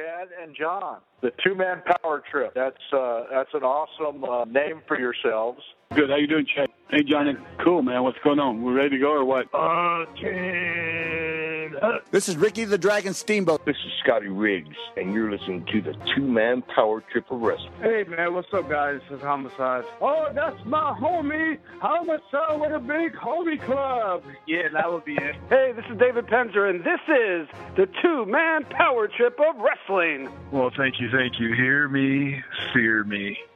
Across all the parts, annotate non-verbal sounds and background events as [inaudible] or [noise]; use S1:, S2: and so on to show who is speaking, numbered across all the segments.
S1: Chad and John, the two man power trip. That's uh, that's an awesome uh, name for yourselves.
S2: Good. How you doing, Chad? Hey, Johnny. Cool, man. What's going on? We ready to go or what?
S1: Uh,
S3: This is Ricky the Dragon Steamboat.
S4: This is Scotty Riggs, and you're listening to the two man power trip of wrestling.
S5: Hey man, what's up guys? This is Homicide. Oh, that's my homie, Homicide with a big homie club. Yeah, that would be it. Hey, this is David Penzer, and this is the two-man power trip of wrestling.
S6: Well, thank you, thank you. Hear me, fear me.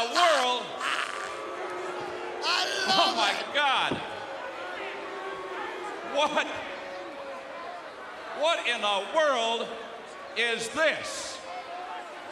S7: What in a world? Oh my God! What? What in the world is this?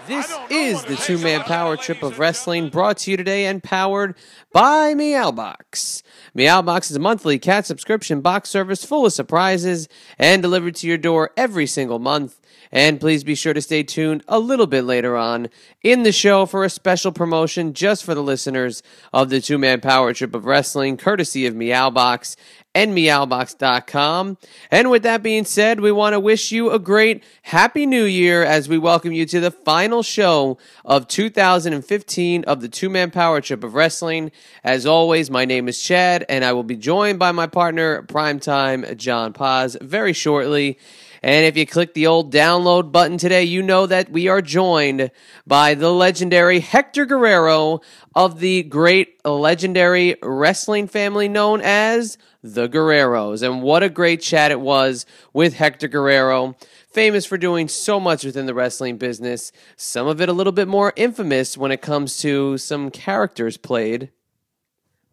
S8: This is the two
S7: is,
S8: man power trip of wrestling brought to you today and powered by Meowbox. Meowbox is a monthly cat subscription box service full of surprises and delivered to your door every single month. And please be sure to stay tuned a little bit later on in the show for a special promotion just for the listeners of the two man power trip of wrestling, courtesy of Meowbox and meowbox.com. And with that being said, we want to wish you a great happy new year as we welcome you to the final show of 2015 of the two man power trip of wrestling. As always, my name is Chad, and I will be joined by my partner, Primetime John Paz, very shortly. And if you click the old download button today, you know that we are joined by the legendary Hector Guerrero of the great legendary wrestling family known as the Guerreros. And what a great chat it was with Hector Guerrero, famous for doing so much within the wrestling business, some of it a little bit more infamous when it comes to some characters played.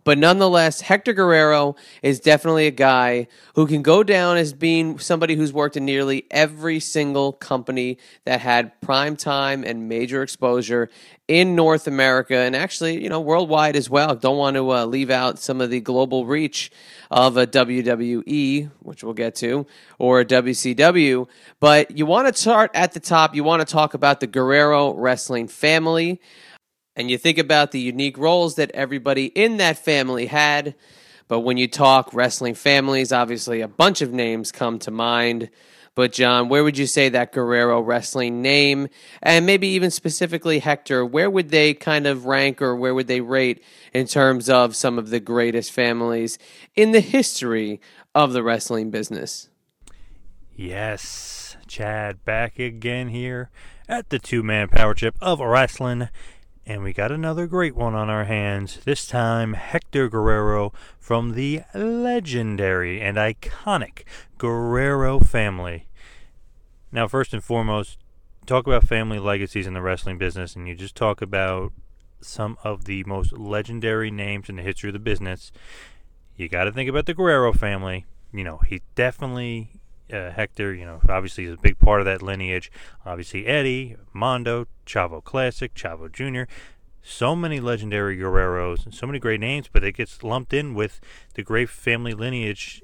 S8: But nonetheless, Hector Guerrero is definitely a guy who can go down as being somebody who's worked in nearly every single company that had prime time and major exposure in North America and actually, you know, worldwide as well. Don't want to uh, leave out some of the global reach of a WWE, which we'll get to, or a WCW. But you want to start at the top. You want to talk about the Guerrero wrestling family and you think about the unique roles that everybody in that family had. But when you talk wrestling families, obviously a bunch of names come to mind. But, John, where would you say that Guerrero wrestling name, and maybe even specifically Hector, where would they kind of rank or where would they rate in terms of some of the greatest families in the history of the wrestling business?
S9: Yes, Chad back again here at the two man power trip of wrestling. And we got another great one on our hands. This time, Hector Guerrero from the legendary and iconic Guerrero family. Now, first and foremost, talk about family legacies in the wrestling business, and you just talk about some of the most legendary names in the history of the business. You got to think about the Guerrero family. You know, he definitely uh, Hector, you know, obviously is a big part of that lineage. Obviously, Eddie, Mondo, Chavo Classic, Chavo Jr. So many legendary Guerreros and so many great names, but it gets lumped in with the great family lineage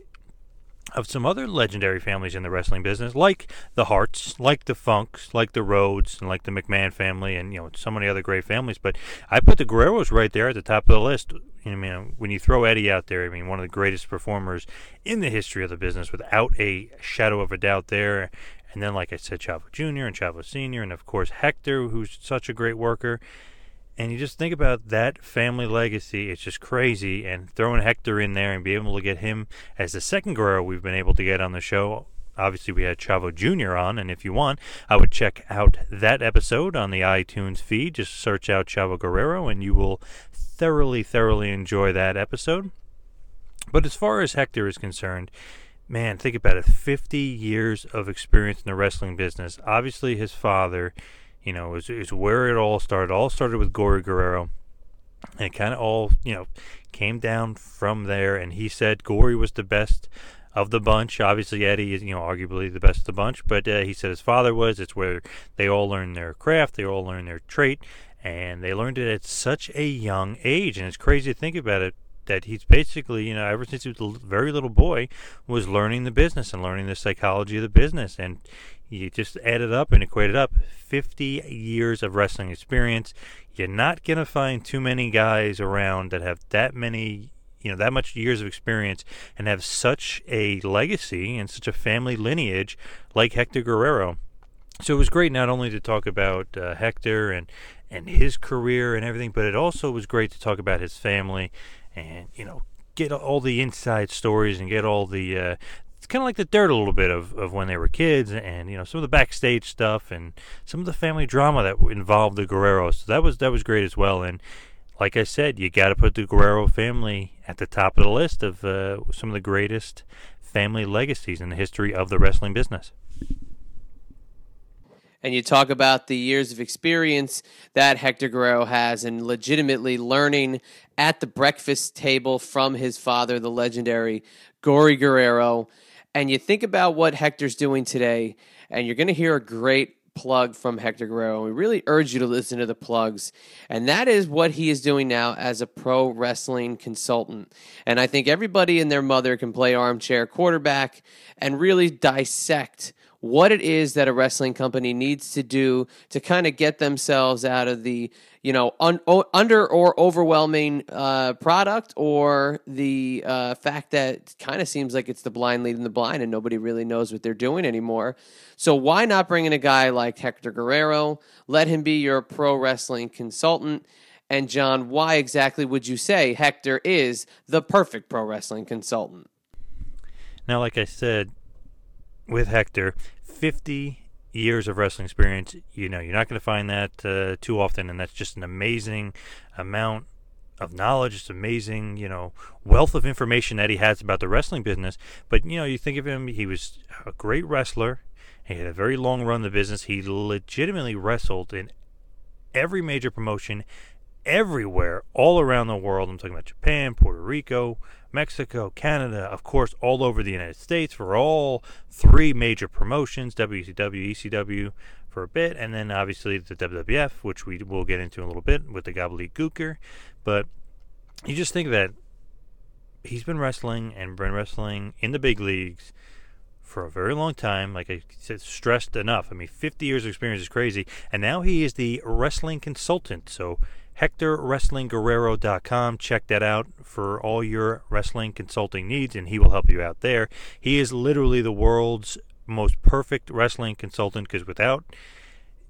S9: of some other legendary families in the wrestling business, like the Harts, like the Funks, like the Rhodes, and like the McMahon family, and you know so many other great families. But I put the Guerreros right there at the top of the list. I mean, when you throw Eddie out there, I mean, one of the greatest performers in the history of the business, without a shadow of a doubt. There, And then, like I said, Chavo Jr. and Chavo Sr., and of course, Hector, who's such a great worker. And you just think about that family legacy. It's just crazy. And throwing Hector in there and be able to get him as the second Guerrero we've been able to get on the show. Obviously, we had Chavo Jr. on. And if you want, I would check out that episode on the iTunes feed. Just search out Chavo Guerrero and you will thoroughly, thoroughly enjoy that episode. But as far as Hector is concerned, man, think about it 50 years of experience in the wrestling business. Obviously, his father, you know, is where it all started. All started with Gory Guerrero. And it kind of all, you know, came down from there. And he said Gory was the best of the bunch. Obviously, Eddie is, you know, arguably the best of the bunch. But uh, he said his father was. It's where they all learned their craft, they all learned their trait. And they learned it at such a young age. And it's crazy to think about it that he's basically, you know, ever since he was a very little boy, was learning the business and learning the psychology of the business. And you just add it up and equate it up 50 years of wrestling experience. You're not going to find too many guys around that have that many, you know, that much years of experience and have such a legacy and such a family lineage like Hector Guerrero. So it was great not only to talk about uh, Hector and and his career and everything, but it also was great to talk about his family and you know get all the inside stories and get all the uh, kind of like the dirt a little bit of, of when they were kids and you know some of the backstage stuff and some of the family drama that involved the Guerreros. So that was that was great as well. And like I said, you got to put the Guerrero family at the top of the list of uh, some of the greatest family legacies in the history of the wrestling business
S8: and you talk about the years of experience that Hector Guerrero has and legitimately learning at the breakfast table from his father, the legendary Gory Guerrero. And you think about what Hector's doing today, and you're going to hear a great plug from Hector Guerrero. And we really urge you to listen to the plugs. And that is what he is doing now as a pro wrestling consultant. And I think everybody and their mother can play armchair quarterback and really dissect what it is that a wrestling company needs to do to kind of get themselves out of the you know un, o, under or overwhelming uh, product or the uh, fact that kind of seems like it's the blind leading the blind and nobody really knows what they're doing anymore. So why not bring in a guy like hector guerrero let him be your pro wrestling consultant? And john why exactly would you say hector is the perfect pro wrestling consultant?
S9: Now like i said with Hector, 50 years of wrestling experience. You know, you're not going to find that uh, too often, and that's just an amazing amount of knowledge. It's amazing, you know, wealth of information that he has about the wrestling business. But you know, you think of him; he was a great wrestler. He had a very long run in the business. He legitimately wrestled in every major promotion, everywhere, all around the world. I'm talking about Japan, Puerto Rico, Mexico, Canada, of course, all over the United States for all three major promotions WCW, ECW for a bit, and then obviously the WWF, which we will get into in a little bit with the Gooker. But you just think that he's been wrestling and been wrestling in the big leagues for a very long time. Like I said, stressed enough. I mean, 50 years of experience is crazy. And now he is the wrestling consultant. So HectorWrestlingGuerrero.com. Check that out for all your wrestling consulting needs, and he will help you out there. He is literally the world's most perfect wrestling consultant because without,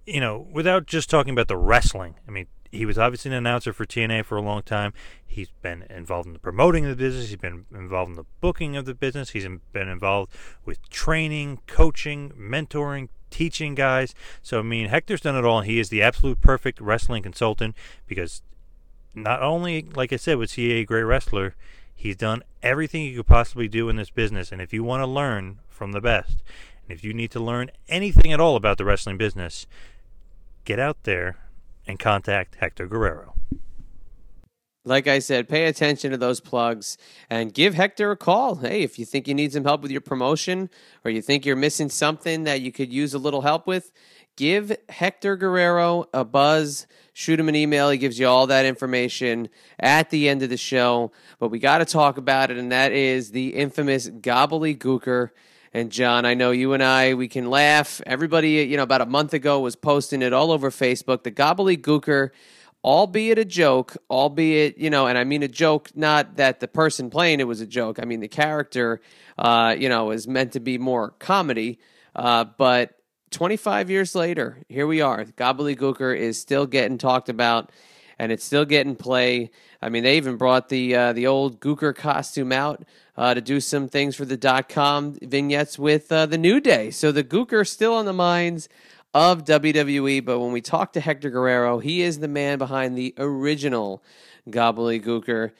S9: you know, without just talking about the wrestling, I mean, he was obviously an announcer for TNA for a long time. He's been involved in the promoting of the business. He's been involved in the booking of the business. He's been involved with training, coaching, mentoring, teaching guys. So, I mean, Hector's done it all, he is the absolute perfect wrestling consultant because not only, like I said, was he a great wrestler, he's done everything you could possibly do in this business. And if you want to learn from the best, and if you need to learn anything at all about the wrestling business, get out there and contact Hector Guerrero.
S8: Like I said, pay attention to those plugs and give Hector a call. Hey, if you think you need some help with your promotion or you think you're missing something that you could use a little help with, give Hector Guerrero a buzz. Shoot him an email. He gives you all that information at the end of the show. But we got to talk about it, and that is the infamous gobbledygooker. And John, I know you and I, we can laugh. Everybody, you know, about a month ago was posting it all over Facebook. The gobbledygooker albeit a joke, albeit, you know, and I mean a joke, not that the person playing it was a joke. I mean, the character, uh, you know, is meant to be more comedy. Uh, but 25 years later, here we are. Gobbledygooker is still getting talked about and it's still getting play. I mean, they even brought the uh, the old Gooker costume out uh, to do some things for the dot com vignettes with uh, the New Day. So the Gooker still on the minds of WWE. But when we talk to Hector Guerrero, he is the man behind the original Gobbledygooker.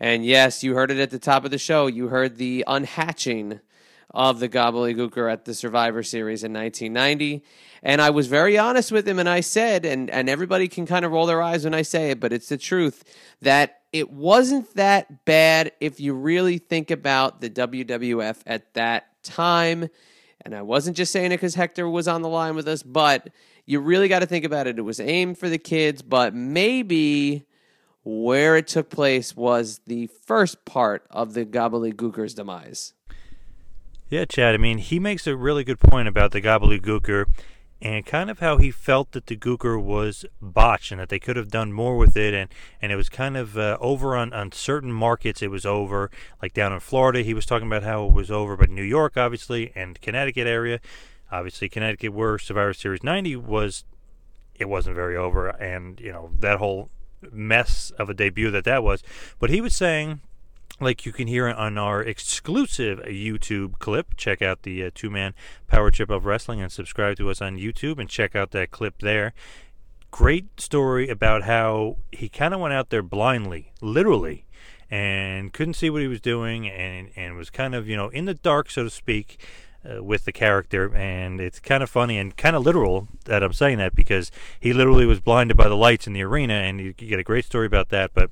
S8: And yes, you heard it at the top of the show. You heard the unhatching of the Gobbledygooker at the Survivor Series in 1990. And I was very honest with him, and I said, and, and everybody can kind of roll their eyes when I say it, but it's the truth, that it wasn't that bad if you really think about the WWF at that time. And I wasn't just saying it because Hector was on the line with us, but you really got to think about it. It was aimed for the kids, but maybe where it took place was the first part of the Gobbledygooker's demise.
S9: Yeah, Chad. I mean, he makes a really good point about the Gobbledygooker and kind of how he felt that the Gooker was botched and that they could have done more with it. And, and it was kind of uh, over on, on certain markets, it was over. Like down in Florida, he was talking about how it was over, but New York, obviously, and Connecticut area. Obviously, Connecticut, where Survivor Series 90 was, it wasn't very over. And, you know, that whole mess of a debut that that was. But he was saying like you can hear on our exclusive YouTube clip. Check out the uh, two man power trip of wrestling and subscribe to us on YouTube and check out that clip there. Great story about how he kind of went out there blindly, literally, and couldn't see what he was doing and, and was kind of, you know, in the dark, so to speak. Uh, with the character, and it's kind of funny and kind of literal that I'm saying that because he literally was blinded by the lights in the arena, and you, you get a great story about that. But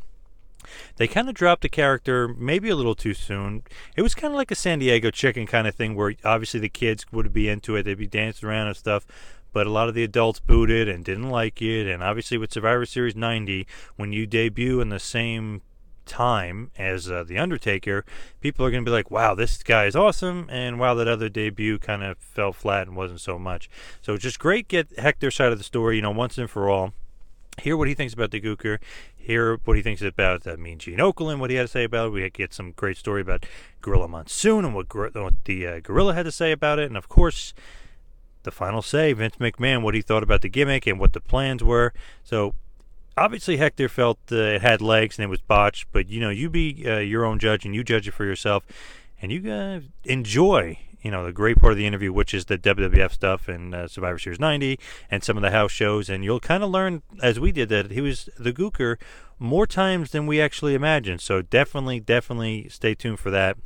S9: they kind of dropped the character maybe a little too soon. It was kind of like a San Diego chicken kind of thing where obviously the kids would be into it, they'd be dancing around and stuff. But a lot of the adults booted and didn't like it. And obviously, with Survivor Series 90, when you debut in the same time as uh, The Undertaker, people are going to be like, wow, this guy is awesome. And wow, that other debut kind of fell flat and wasn't so much. So just great get Hector's side of the story, you know, once and for all. Hear what he thinks about the Gooker hear what he thinks about that Mean Gene Okerlund, what he had to say about it. We get some great story about Gorilla Monsoon and what, what the uh, Gorilla had to say about it. And of course, the final say, Vince McMahon, what he thought about the gimmick and what the plans were. So obviously Hector felt uh, it had legs and it was botched, but you know, you be uh, your own judge and you judge it for yourself and you guys enjoy you know the great part of the interview, which is the WWF stuff and uh, Survivor Series '90 and some of the house shows, and you'll kind of learn as we did that he was the Gooker more times than we actually imagined. So definitely, definitely stay tuned for that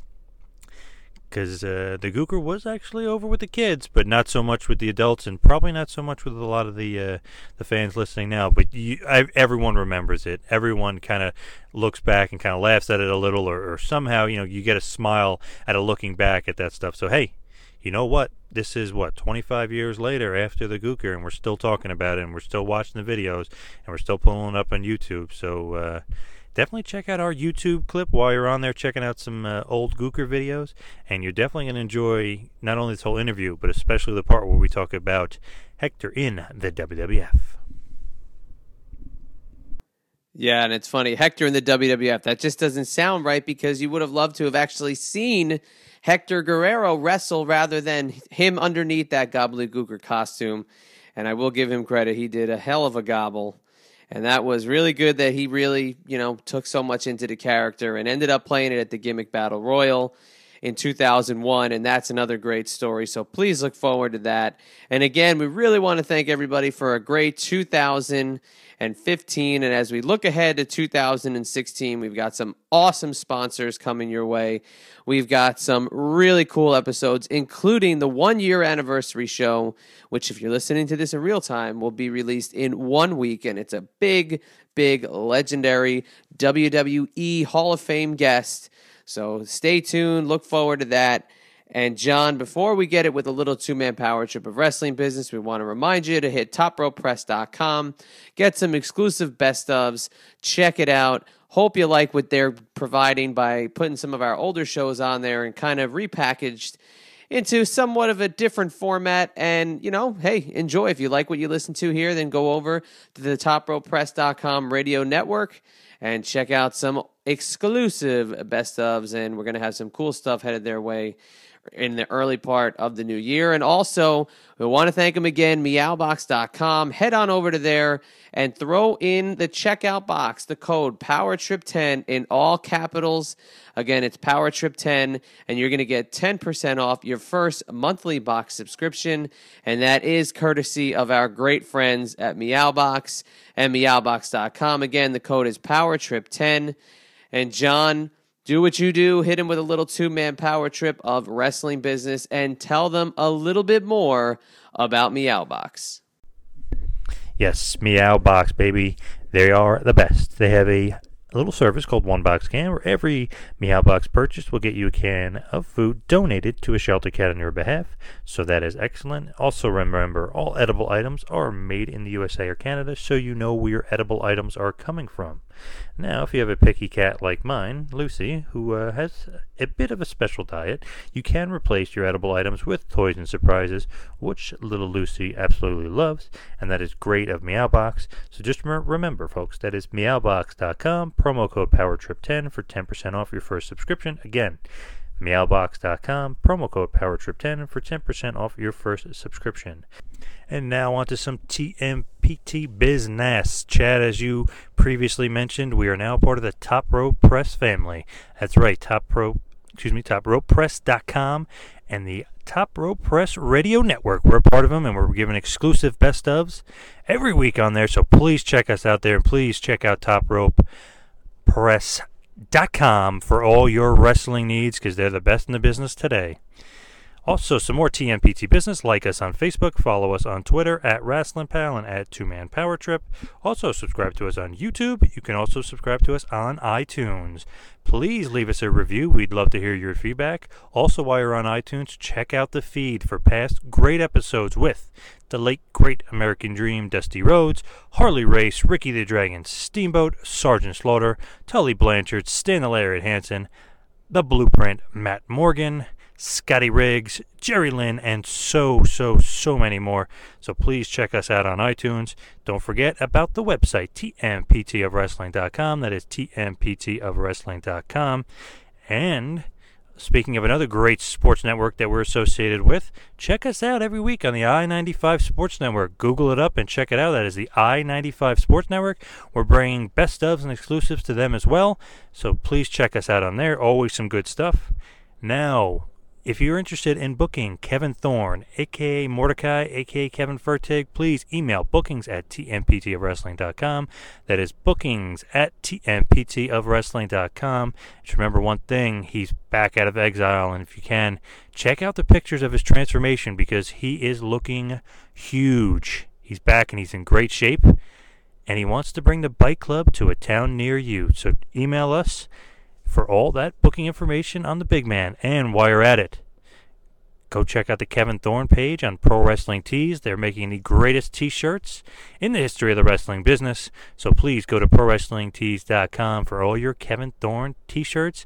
S9: because uh, the Gooker was actually over with the kids, but not so much with the adults, and probably not so much with a lot of the uh, the fans listening now. But you, I, everyone remembers it. Everyone kind of looks back and kind of laughs at it a little, or, or somehow you know you get a smile at a looking back at that stuff. So hey, you know what? This is what 25 years later after the Gooker, and we're still talking about it, and we're still watching the videos, and we're still pulling it up on YouTube. So. Uh, definitely check out our YouTube clip while you're on there checking out some uh, old Gooker videos. And you're definitely going to enjoy not only this whole interview, but especially the part where we talk about Hector in the WWF.
S8: Yeah, and it's funny. Hector in the WWF. That just doesn't sound right because you would have loved to have actually seen Hector Guerrero wrestle rather than him underneath that gobbledygooker costume. And I will give him credit. He did a hell of a gobble and that was really good that he really you know took so much into the character and ended up playing it at the gimmick battle royal in 2001 and that's another great story. So please look forward to that. And again we really want to thank everybody for a great 2000 and 15. And as we look ahead to 2016, we've got some awesome sponsors coming your way. We've got some really cool episodes, including the one year anniversary show, which, if you're listening to this in real time, will be released in one week. And it's a big, big, legendary WWE Hall of Fame guest. So stay tuned, look forward to that. And John, before we get it with a little two man power trip of wrestling business, we want to remind you to hit topropepress.com, get some exclusive best ofs, check it out. Hope you like what they're providing by putting some of our older shows on there and kind of repackaged into somewhat of a different format. And, you know, hey, enjoy. If you like what you listen to here, then go over to the topropepress.com radio network and check out some exclusive best ofs. And we're going to have some cool stuff headed their way
S10: in the early part of the new year. And also, we want to thank them again, meowbox.com. Head on over to there and throw in the checkout box the code PowerTrip10 in all capitals. Again, it's PowerTrip10, and you're going to get 10% off your first monthly box subscription. And that is courtesy of our great friends at Meowbox and Meowbox.com. Again, the code is PowerTrip10. And John, do what you do. Hit him with a little two man power trip of wrestling business and tell them a little bit more about Meowbox.
S9: Yes, Meowbox, baby. They are the best. They have a little service called One Box Can, where every Meow Box purchase will get you a can of food donated to a shelter cat on your behalf. So that is excellent. Also, remember, all edible items are made in the USA or Canada, so you know where your edible items are coming from. Now, if you have a picky cat like mine, Lucy, who uh, has a bit of a special diet, you can replace your edible items with toys and surprises, which little Lucy absolutely loves, and that is great of Meowbox. So just remember, folks, that is meowbox.com, promo code PowerTrip10 for 10% off your first subscription. Again, meowbox.com, promo code PowerTrip10 for 10% off your first subscription. And now on to some TMPT business. Chad, as you previously mentioned, we are now part of the Top Rope Press family. That's right, Top Rope, excuse me, TopRopePress.com and the Top Rope Press Radio Network. We're a part of them, and we're giving exclusive best ofs every week on there. So please check us out there, and please check out Top Rope Press.com for all your wrestling needs because they're the best in the business today. Also, some more TMPT business. Like us on Facebook, follow us on Twitter at Wrestling Pal and at Two Man Power Trip. Also, subscribe to us on YouTube. You can also subscribe to us on iTunes. Please leave us a review. We'd love to hear your feedback. Also, while you're on iTunes, check out the feed for past great episodes with the late great American Dream, Dusty Rhodes, Harley Race, Ricky the Dragon, Steamboat, Sergeant Slaughter, Tully Blanchard, Stan Lariat Hansen, The Blueprint, Matt Morgan, Scotty Riggs, Jerry Lynn, and so, so, so many more. So please check us out on iTunes. Don't forget about the website, tmptofwrestling.com. That is tmptofwrestling.com. And speaking of another great sports network that we're associated with, check us out every week on the I 95 Sports Network. Google it up and check it out. That is the I 95 Sports Network. We're bringing best ofs and exclusives to them as well. So please check us out on there. Always some good stuff. Now, if you're interested in booking Kevin Thorn, aka Mordecai, aka Kevin Fertig, please email bookings at tmptofwrestling.com. That is bookings at tmptofwrestling.com. Just remember one thing he's back out of exile, and if you can, check out the pictures of his transformation because he is looking huge. He's back and he's in great shape, and he wants to bring the Bite Club to a town near you. So email us for all that booking information on the big man. And while you're at it, go check out the Kevin Thorn page on Pro Wrestling Tees. They're making the greatest t shirts in the history of the wrestling business. So please go to ProWrestlingTees.com for all your Kevin Thorn t shirts.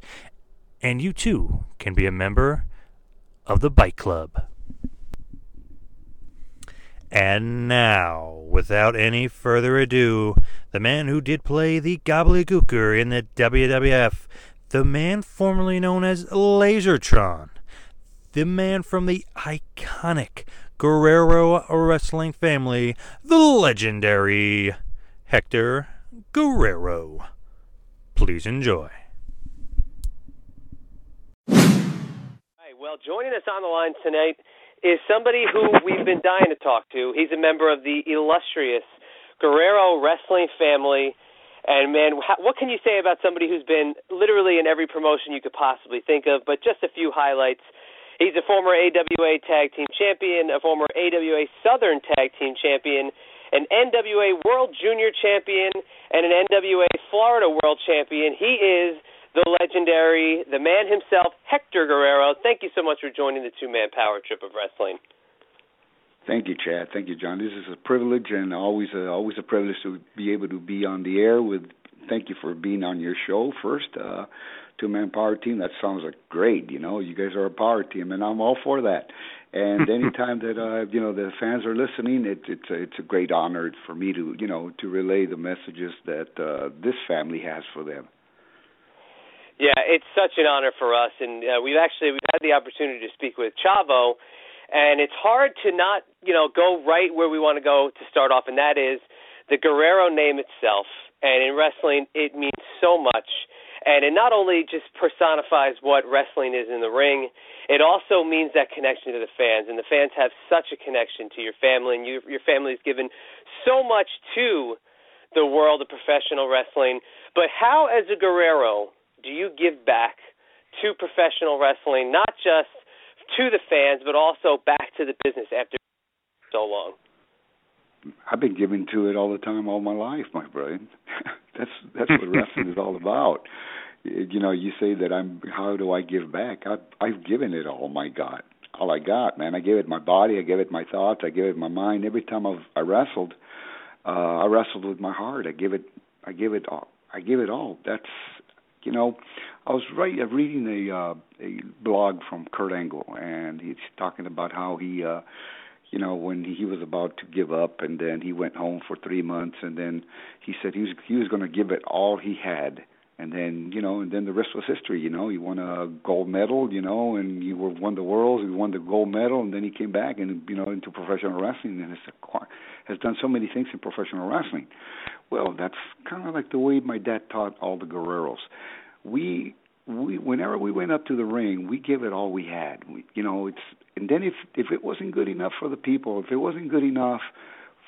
S9: And you too can be a member of the Bite Club. And now, without any further ado, the man who did play the gobbledygooker in the WWF, the man formerly known as Lazertron, the man from the iconic Guerrero wrestling family, the legendary Hector Guerrero. Please enjoy.
S10: Right, well, joining us on the line tonight is somebody who we've been dying to talk to. He's a member of the illustrious Guerrero wrestling family. And man, what can you say about somebody who's been literally in every promotion you could possibly think of? But just a few highlights. He's a former AWA Tag Team Champion, a former AWA Southern Tag Team Champion, an NWA World Junior Champion, and an NWA Florida World Champion. He is the legendary, the man himself, Hector Guerrero. Thank you so much for joining the two man power trip of wrestling.
S11: Thank you, Chad. Thank you, John. This is a privilege and always a, always a privilege to be able to be on the air with. Thank you for being on your show first. Uh, two man power team. That sounds like great. You know, you guys are a power team, and I'm all for that. And [laughs] anytime that uh, you know the fans are listening, it, it's a, it's a great honor for me to you know to relay the messages that uh, this family has for them.
S10: Yeah, it's such an honor for us, and uh, we've actually we've had the opportunity to speak with Chavo, and it's hard to not you know go right where we want to go to start off, and that is the Guerrero name itself. And in wrestling, it means so much, and it not only just personifies what wrestling is in the ring, it also means that connection to the fans, and the fans have such a connection to your family, and you, your family's given so much to the world of professional wrestling. But how, as a Guerrero, do you give back to professional wrestling, not just to the fans, but also back to the business after so long?
S11: I've been giving to it all the time, all my life, my friend. [laughs] that's that's what wrestling is all about. You know, you say that I'm. How do I give back? I've I've given it all. My God, all I got, man. I gave it my body. I gave it my thoughts. I gave it my mind. Every time I've I wrestled, uh, I wrestled with my heart. I give it. I give it all. I give it all. That's you know, I was right, uh, reading a uh, a blog from Kurt Angle, and he's talking about how he uh, you know when he was about to give up and then he went home for 3 months and then he said he was he was going to give it all he had and then you know and then the rest was history you know. He won a gold medal you know and he won the worlds he won the gold medal and then he came back and you know into professional wrestling. And has has done so many things in professional wrestling. Well that's kind of like the way my dad taught all the guerreros. We we whenever we went up to the ring, we give it all we had. We, you know, it's and then if if it wasn't good enough for the people, if it wasn't good enough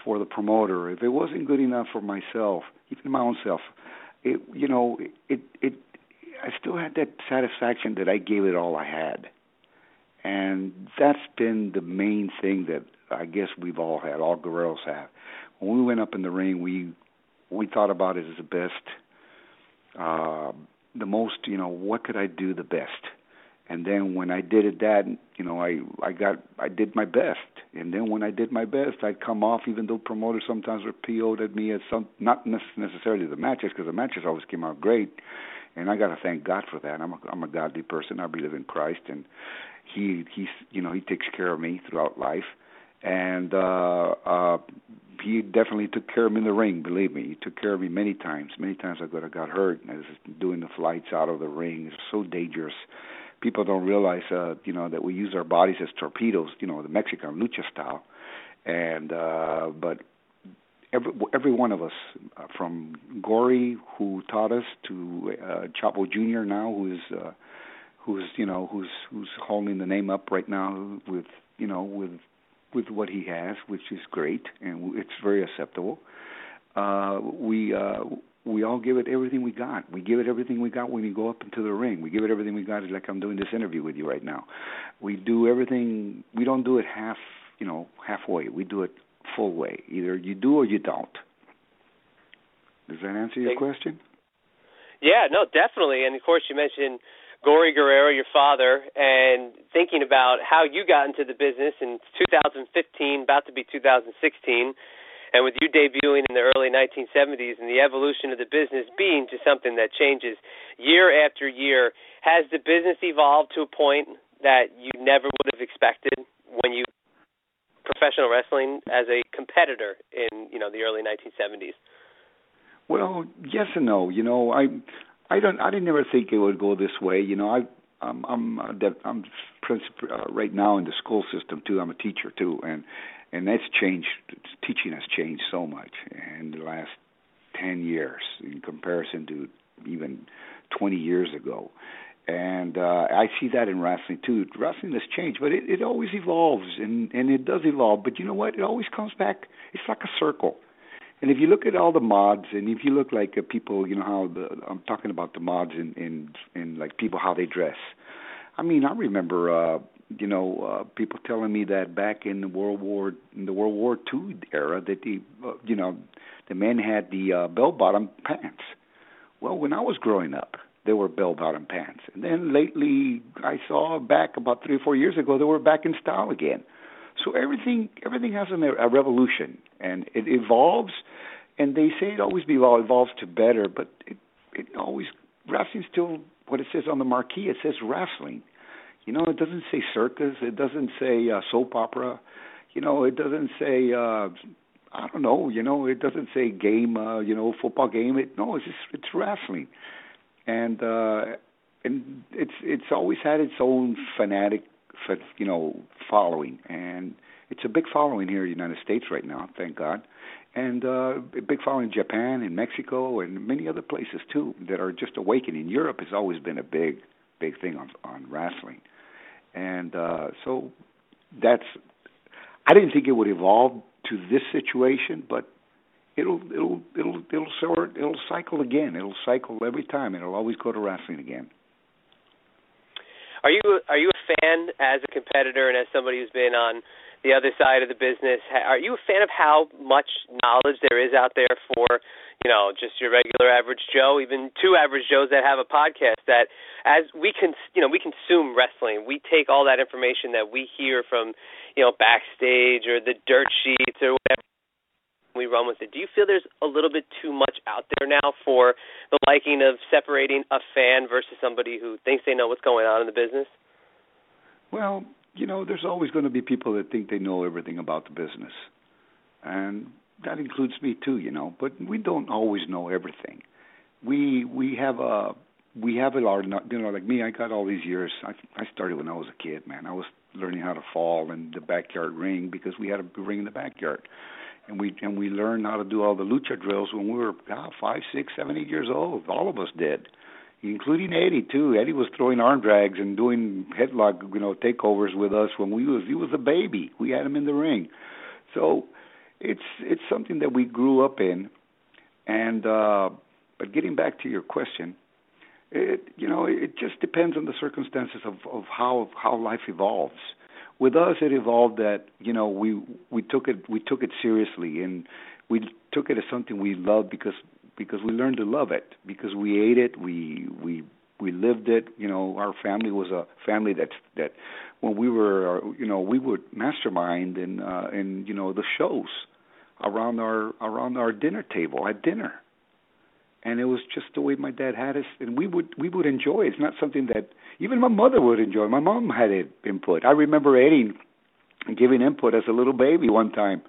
S11: for the promoter, if it wasn't good enough for myself, even my own self, it you know it it I still had that satisfaction that I gave it all I had, and that's been the main thing that I guess we've all had, all guerreros have. When we went up in the ring, we we thought about it as the best. Uh, the most, you know, what could I do the best? And then when I did it that, you know, I I got I did my best. And then when I did my best, I'd come off even though promoters sometimes were PO'd at me as some not necessarily the matches because the matches always came out great. And I got to thank God for that. I'm a I'm a godly person. I believe in Christ and he he's you know, he takes care of me throughout life. And uh uh he definitely took care of me in the ring. Believe me, he took care of me many times. Many times I got I got hurt. I was doing the flights out of the ring. It's so dangerous. People don't realize, uh, you know, that we use our bodies as torpedoes. You know, the Mexican lucha style. And uh, but every every one of us, uh, from Gory, who taught us, to uh, Chavo Jr. now, who is uh, who's you know who's who's holding the name up right now with you know with with what he has, which is great and it's very acceptable. Uh, we uh, we all give it everything we got. We give it everything we got when we go up into the ring. We give it everything we got, like I'm doing this interview with you right now. We do everything. We don't do it half, you know, halfway. We do it full way. Either you do or you don't. Does that answer your question?
S10: Yeah, no, definitely. And of course, you mentioned Gory Guerrero, your father, and thinking about how you got into the business in 2015, about to be 2016, and with you debuting in the early 1970s and the evolution of the business being to something that changes year after year, has the business evolved to a point that you never would have expected when you professional wrestling as a competitor in you know the early 1970s?
S11: Well, yes and no. You know, I I don't. I didn't ever think it would go this way. You know, I I'm I'm I'm principal uh, right now in the school system too. I'm a teacher too, and and that's changed. Teaching has changed so much in the last ten years in comparison to even 20 years ago. And uh, I see that in wrestling too. Wrestling has changed, but it, it always evolves, and and it does evolve. But you know what? It always comes back. It's like a circle and if you look at all the mods, and if you look like uh, people, you know how the I'm talking about the mods in in in like people how they dress. I mean, I remember, uh, you know, uh, people telling me that back in the World War in the World War II era that the, uh, you know, the men had the uh, bell-bottom pants. Well, when I was growing up, there were bell-bottom pants, and then lately I saw back about three or four years ago they were back in style again. So everything everything has a, a revolution, and it evolves. And they say it always evolves to better, but it it always wrestling still what it says on the marquee. It says wrestling. You know, it doesn't say circus. It doesn't say uh, soap opera. You know, it doesn't say uh, I don't know. You know, it doesn't say game. Uh, you know, football game. It no, it's just it's wrestling. And uh, and it's it's always had its own fanatic, you know, following, and it's a big following here in the United States right now. Thank God, and uh, a big following in Japan and Mexico and many other places too that are just awakening. Europe has always been a big big thing on on wrestling, and uh, so that's. I didn't think it would evolve to this situation, but it'll it'll it'll it'll sort it'll cycle again. It'll cycle every time. It'll always go to wrestling again.
S10: Are you are you a fan as a competitor and as somebody who's been on the other side of the business? Are you a fan of how much knowledge there is out there for you know just your regular average Joe, even two average Joes that have a podcast? That as we can you know we consume wrestling, we take all that information that we hear from you know backstage or the dirt sheets or whatever we run with it. Do you feel there's a little bit too much out there now for the liking of separating a fan versus somebody who thinks they know what's going on in the business?
S11: Well, you know, there's always going to be people that think they know everything about the business. And that includes me too, you know, but we don't always know everything. We we have a we have a lot, you know, like me. I got all these years. I I started when I was a kid, man. I was learning how to fall in the backyard ring because we had a ring in the backyard and we and we learned how to do all the lucha drills when we were God, five, six, seven, eight years old. All of us did, including Eddie too. Eddie was throwing arm drags and doing headlock, you know, takeovers with us when we was he was a baby. We had him in the ring, so it's it's something that we grew up in. And uh, but getting back to your question, it you know it just depends on the circumstances of of how how life evolves. With us it evolved that you know we we took it we took it seriously. And we took it as something we loved because because we learned to love it because we ate it we we we lived it. You know our family was a family that that when we were you know we would mastermind in uh in you know the shows around our around our dinner table at dinner. And it was just the way my dad had us and we would we would enjoy. It's not something that even my mother would enjoy. My mom had input. I remember eddie giving input as a little baby one time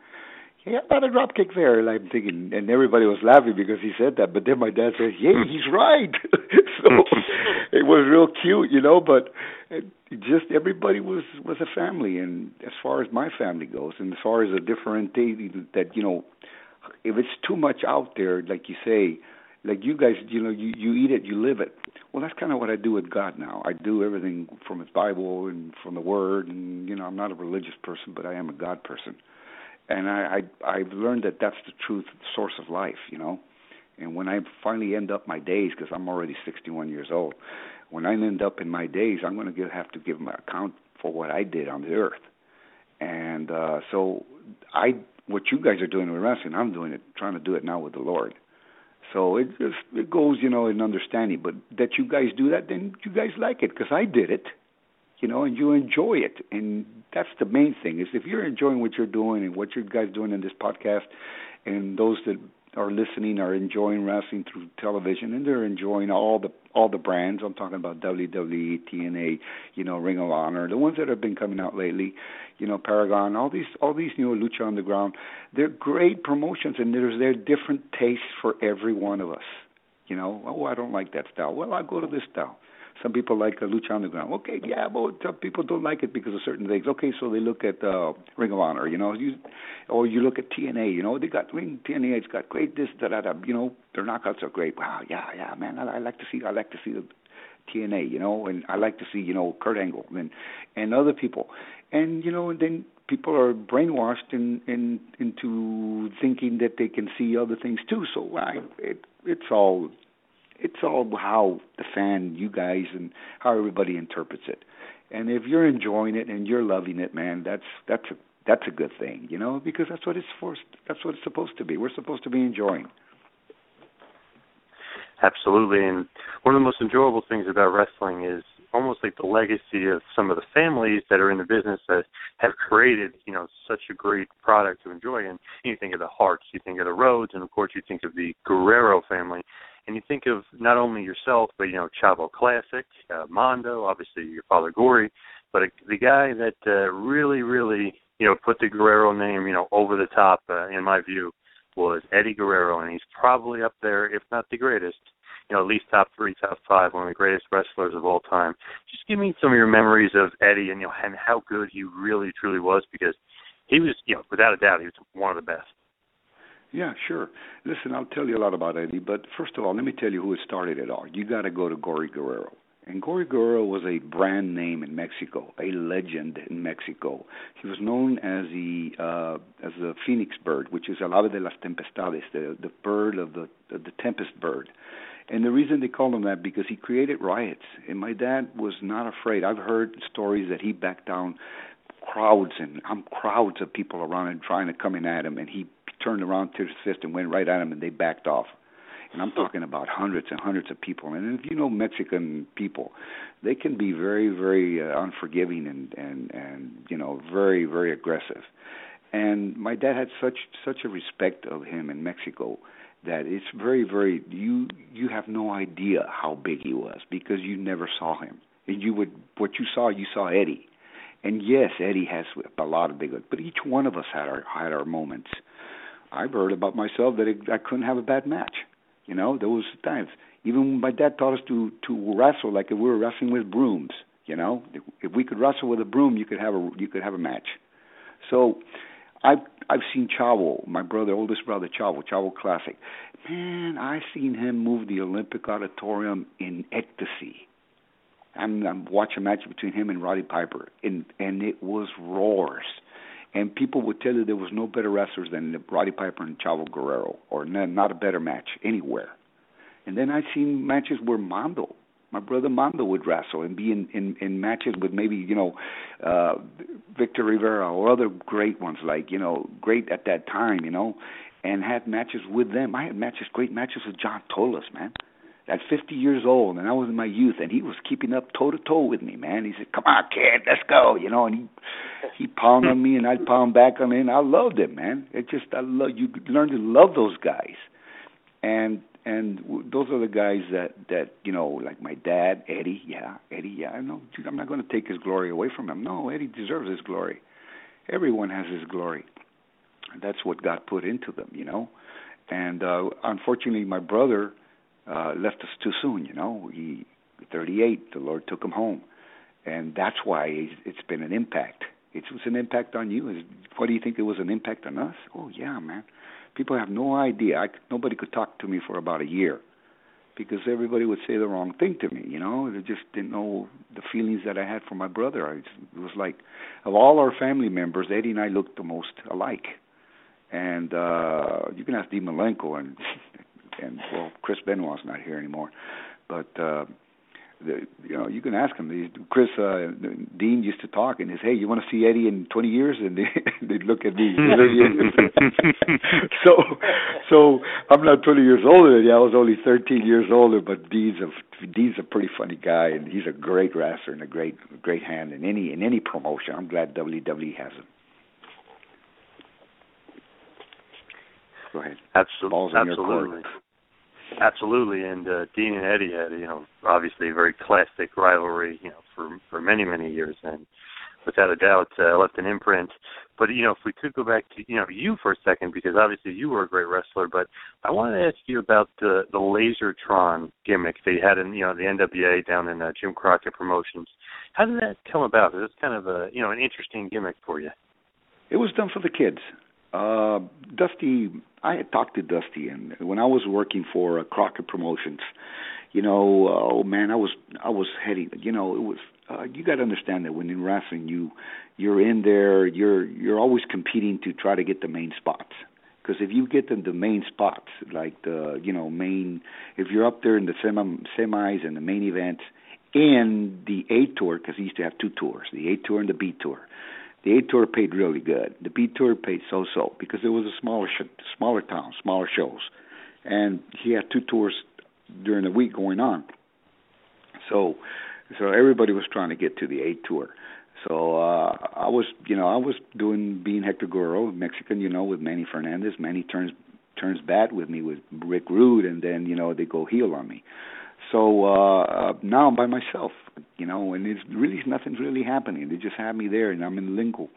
S11: yeah about a drop kick there and i'm thinking and everybody was laughing because he said that but then my dad said yeah hmm. he's right [laughs] so hmm. it was real cute you know but it just everybody was was a family and as far as my family goes and as far as a different thing that you know if it's too much out there like you say like you guys, you know, you you eat it, you live it. Well, that's kind of what I do with God now. I do everything from His Bible and from the Word, and you know, I'm not a religious person, but I am a God person, and I, I I've learned that that's the truth, the source of life, you know. And when I finally end up my days, because I'm already 61 years old, when I end up in my days, I'm going to have to give my account for what I did on the earth. And uh, so I, what you guys are doing with wrestling, I'm doing it, trying to do it now with the Lord so it just it goes, you know, in understanding. But that you guys do that, then you guys like it because I did it, you know, and you enjoy it, and that's the main thing. Is if you're enjoying what you're doing and what you guys doing in this podcast, and those that are listening are enjoying wrestling through television and they're enjoying all the all the brands. I'm talking about WWE, TNA, you know, Ring of Honor, the ones that have been coming out lately, you know, Paragon, all these all these new Lucha Underground. They're great promotions and there's there different tastes for every one of us. You know, oh I don't like that style. Well I'll go to this style. Some people like uh, Lucha Underground. Okay, yeah, but some people don't like it because of certain things. Okay, so they look at uh, Ring of Honor, you know, you, or you look at TNA. You know, they got Ring TNA. It's got great this da da da. You know, their knockouts are great. Wow, yeah, yeah, man, I, I like to see. I like to see the TNA. You know, and I like to see you know Kurt Angle and and other people, and you know, and then people are brainwashed in, in into thinking that they can see other things too. So I, it, it's all it's all how the fan, you guys, and how everybody interprets it. And if you're enjoying it and you're loving it, man, that's that's a that's a good thing, you know, because that's what it's for. That's what it's supposed to be. We're supposed to be enjoying.
S12: Absolutely, and one of the most enjoyable things about wrestling is almost like the legacy of some of the families that are in the business that have created, you know, such a great product to enjoy. And you think of the Harts, you think of the Rhodes, and of course you think of the Guerrero family. And you think of not only yourself, but you know Chavo Classic, uh, Mondo, obviously your father Gory, but a, the guy that uh, really, really you know put the Guerrero name you know over the top uh, in my view was Eddie Guerrero, and he's probably up there, if not the greatest, you know, at least top three, top five, one of the greatest wrestlers of all time. Just give me some of your memories of Eddie and you know and how good he really truly was because he was, you know, without a doubt, he was one of the best.
S11: Yeah, sure. Listen, I'll tell you a lot about Eddie, but first of all, let me tell you who started it all. You got to go to Gory Guerrero. And Gory Guerrero was a brand name in Mexico, a legend in Mexico. He was known as the uh, as the Phoenix bird, which is el ave de las tempestades, the the bird of the the, the tempest bird. And the reason they called him that because he created riots. And my dad was not afraid. I've heard stories that he backed down crowds and um, crowds of people around him trying to come in at him, and he turned around to his fist and went right at him, and they backed off and I'm talking about hundreds and hundreds of people. And if you know Mexican people, they can be very, very uh, unforgiving and and and you know very, very aggressive. And my dad had such such a respect of him in Mexico that it's very, very you you have no idea how big he was because you never saw him. And you would what you saw, you saw Eddie. And yes, Eddie has a lot of big, but each one of us had our had our moments. I've heard about myself that it, I couldn't have a bad match. You know, those times. Even my dad taught us to to wrestle like if we were wrestling with brooms. You know, if we could wrestle with a broom, you could have a you could have a match. So, I've I've seen Chavo, my brother, oldest brother Chavo, Chavo Classic. Man, I seen him move the Olympic Auditorium in ecstasy. I'm, I'm watching a match between him and Roddy Piper, and and it was roars and people would tell you there was no better wrestlers than Roddy Piper and Chavo Guerrero, or not a better match anywhere. And then I've seen matches where Mondo, my brother Mondo, would wrestle and be in in, in matches with maybe you know uh, Victor Rivera or other great ones like you know great at that time, you know, and had matches with them. I had matches, great matches with John Tolos, man at 50 years old, and I was in my youth, and he was keeping up toe to toe with me, man. He said, "Come on, kid, let's go," you know, and he [laughs] he pounded on me, and I'd pound back on him. I loved it, man. It just I love you learn to love those guys, and and those are the guys that that you know, like my dad, Eddie. Yeah, Eddie. Yeah, I know. Dude, I'm not going to take his glory away from him. No, Eddie deserves his glory. Everyone has his glory. That's what God put into them, you know. And uh unfortunately, my brother uh, left us too soon. You know, he 38. The Lord took him home, and that's why it's been an impact. It was an impact on you. What do you think it was an impact on us? Oh yeah, man. People have no idea. I, nobody could talk to me for about a year because everybody would say the wrong thing to me. You know, they just didn't know the feelings that I had for my brother. I, it was like, of all our family members, Eddie and I looked the most alike. And uh you can ask Dean Malenko, and [laughs] and well, Chris Benoit's not here anymore, but uh, you know, you can ask him. Chris uh, Dean used to talk and he says, "Hey, you want to see Eddie in 20 years?" And they, [laughs] they'd look at me. [laughs] [laughs] so, so I'm not 20 years older than you. I was only 13 years older, but Dean's a Dean's a pretty funny guy, and he's a great wrestler and a great great hand in any in any promotion. I'm glad WWE has him. Go ahead.
S12: Absolutely. Absolutely. Absolutely, and uh, Dean and Eddie had, you know, obviously a very classic rivalry, you know, for for many many years, and without a doubt uh, left an imprint. But you know, if we could go back to you know you for a second, because obviously you were a great wrestler, but I wanted to ask you about the the Lazertron gimmick they had in you know the NWA down in uh, Jim Crockett Promotions. How did that come about? It's kind of a you know an interesting gimmick for you.
S11: It was done for the kids. Uh, Dusty, I had talked to Dusty, and when I was working for uh, Crockett Promotions, you know, uh, oh man, I was I was heading. You know, it was. Uh, you got to understand that when in wrestling, you you're in there, you're you're always competing to try to get the main spots. Because if you get them the main spots, like the you know main, if you're up there in the semi semis and the main events, and the A tour, because he used to have two tours, the A tour and the B tour the A tour paid really good. The B tour paid so-so because it was a smaller, sh- smaller town, smaller shows, and he had two tours during the week going on. So, so everybody was trying to get to the A tour. So uh I was, you know, I was doing being Hector Guerrero, Mexican, you know, with Manny Fernandez. Manny turns turns bad with me with Rick Rude, and then you know they go heel on me. So uh now I'm by myself, you know, and it's really nothing's really happening. They just have me there, and I'm in lingo.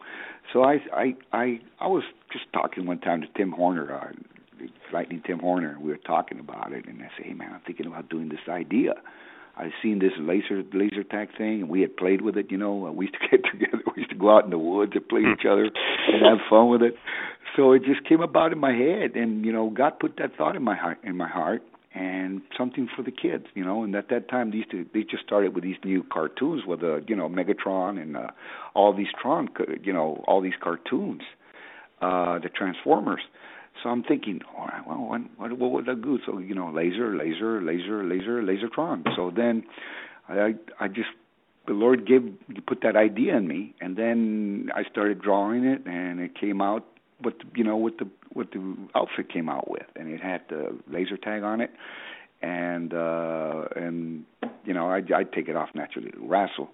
S11: So I I I I was just talking one time to Tim Horner. Uh, Lightning Tim Horner. We were talking about it, and I said, "Hey man, I'm thinking about doing this idea." I seen this laser laser tag thing, and we had played with it. You know, we used to get [laughs] together. We used to go out in the woods and play each other and have fun with it. So it just came about in my head, and you know, God put that thought in my heart. In my heart, and something for the kids, you know. And at that time, these two, they just started with these new cartoons with the, you know, Megatron and uh, all these Tron, you know, all these cartoons, uh, the Transformers. So I'm thinking, all right, well, what, what, what would I do? So you know, laser, laser, laser, laser, Lazertron. So then, I, I just the Lord gave put that idea in me, and then I started drawing it, and it came out what you know what the what the outfit came out with, and it had the laser tag on it, and uh, and you know I I take it off naturally to wrestle,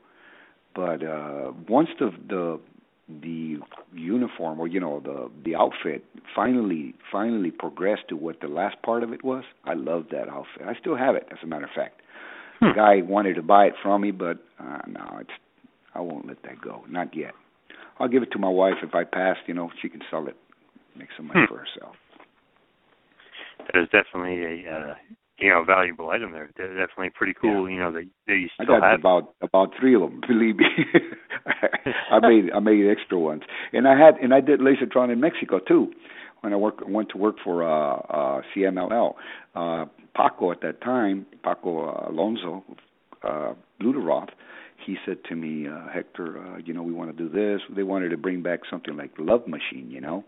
S11: but uh, once the the the uniform or you know the the outfit finally finally progressed to what the last part of it was. I loved that outfit. I still have it, as a matter of fact. Hmm. The guy wanted to buy it from me, but uh, no, it's I won't let that go. Not yet. I'll give it to my wife if I pass. You know, she can sell it, make some money hmm. for herself.
S12: That is definitely a uh, you know valuable item there. They're definitely pretty cool. Yeah. You know that they you still
S11: I got
S12: have.
S11: about about three of them. [laughs] Believe me, I made I made extra ones, and I had and I did Lasertron in Mexico too. When I work went to work for uh, uh, CMLL, uh, Paco at that time, Paco uh, Alonso, uh, Lutteroth, he said to me, uh, Hector, uh, you know, we want to do this. They wanted to bring back something like Love Machine, you know,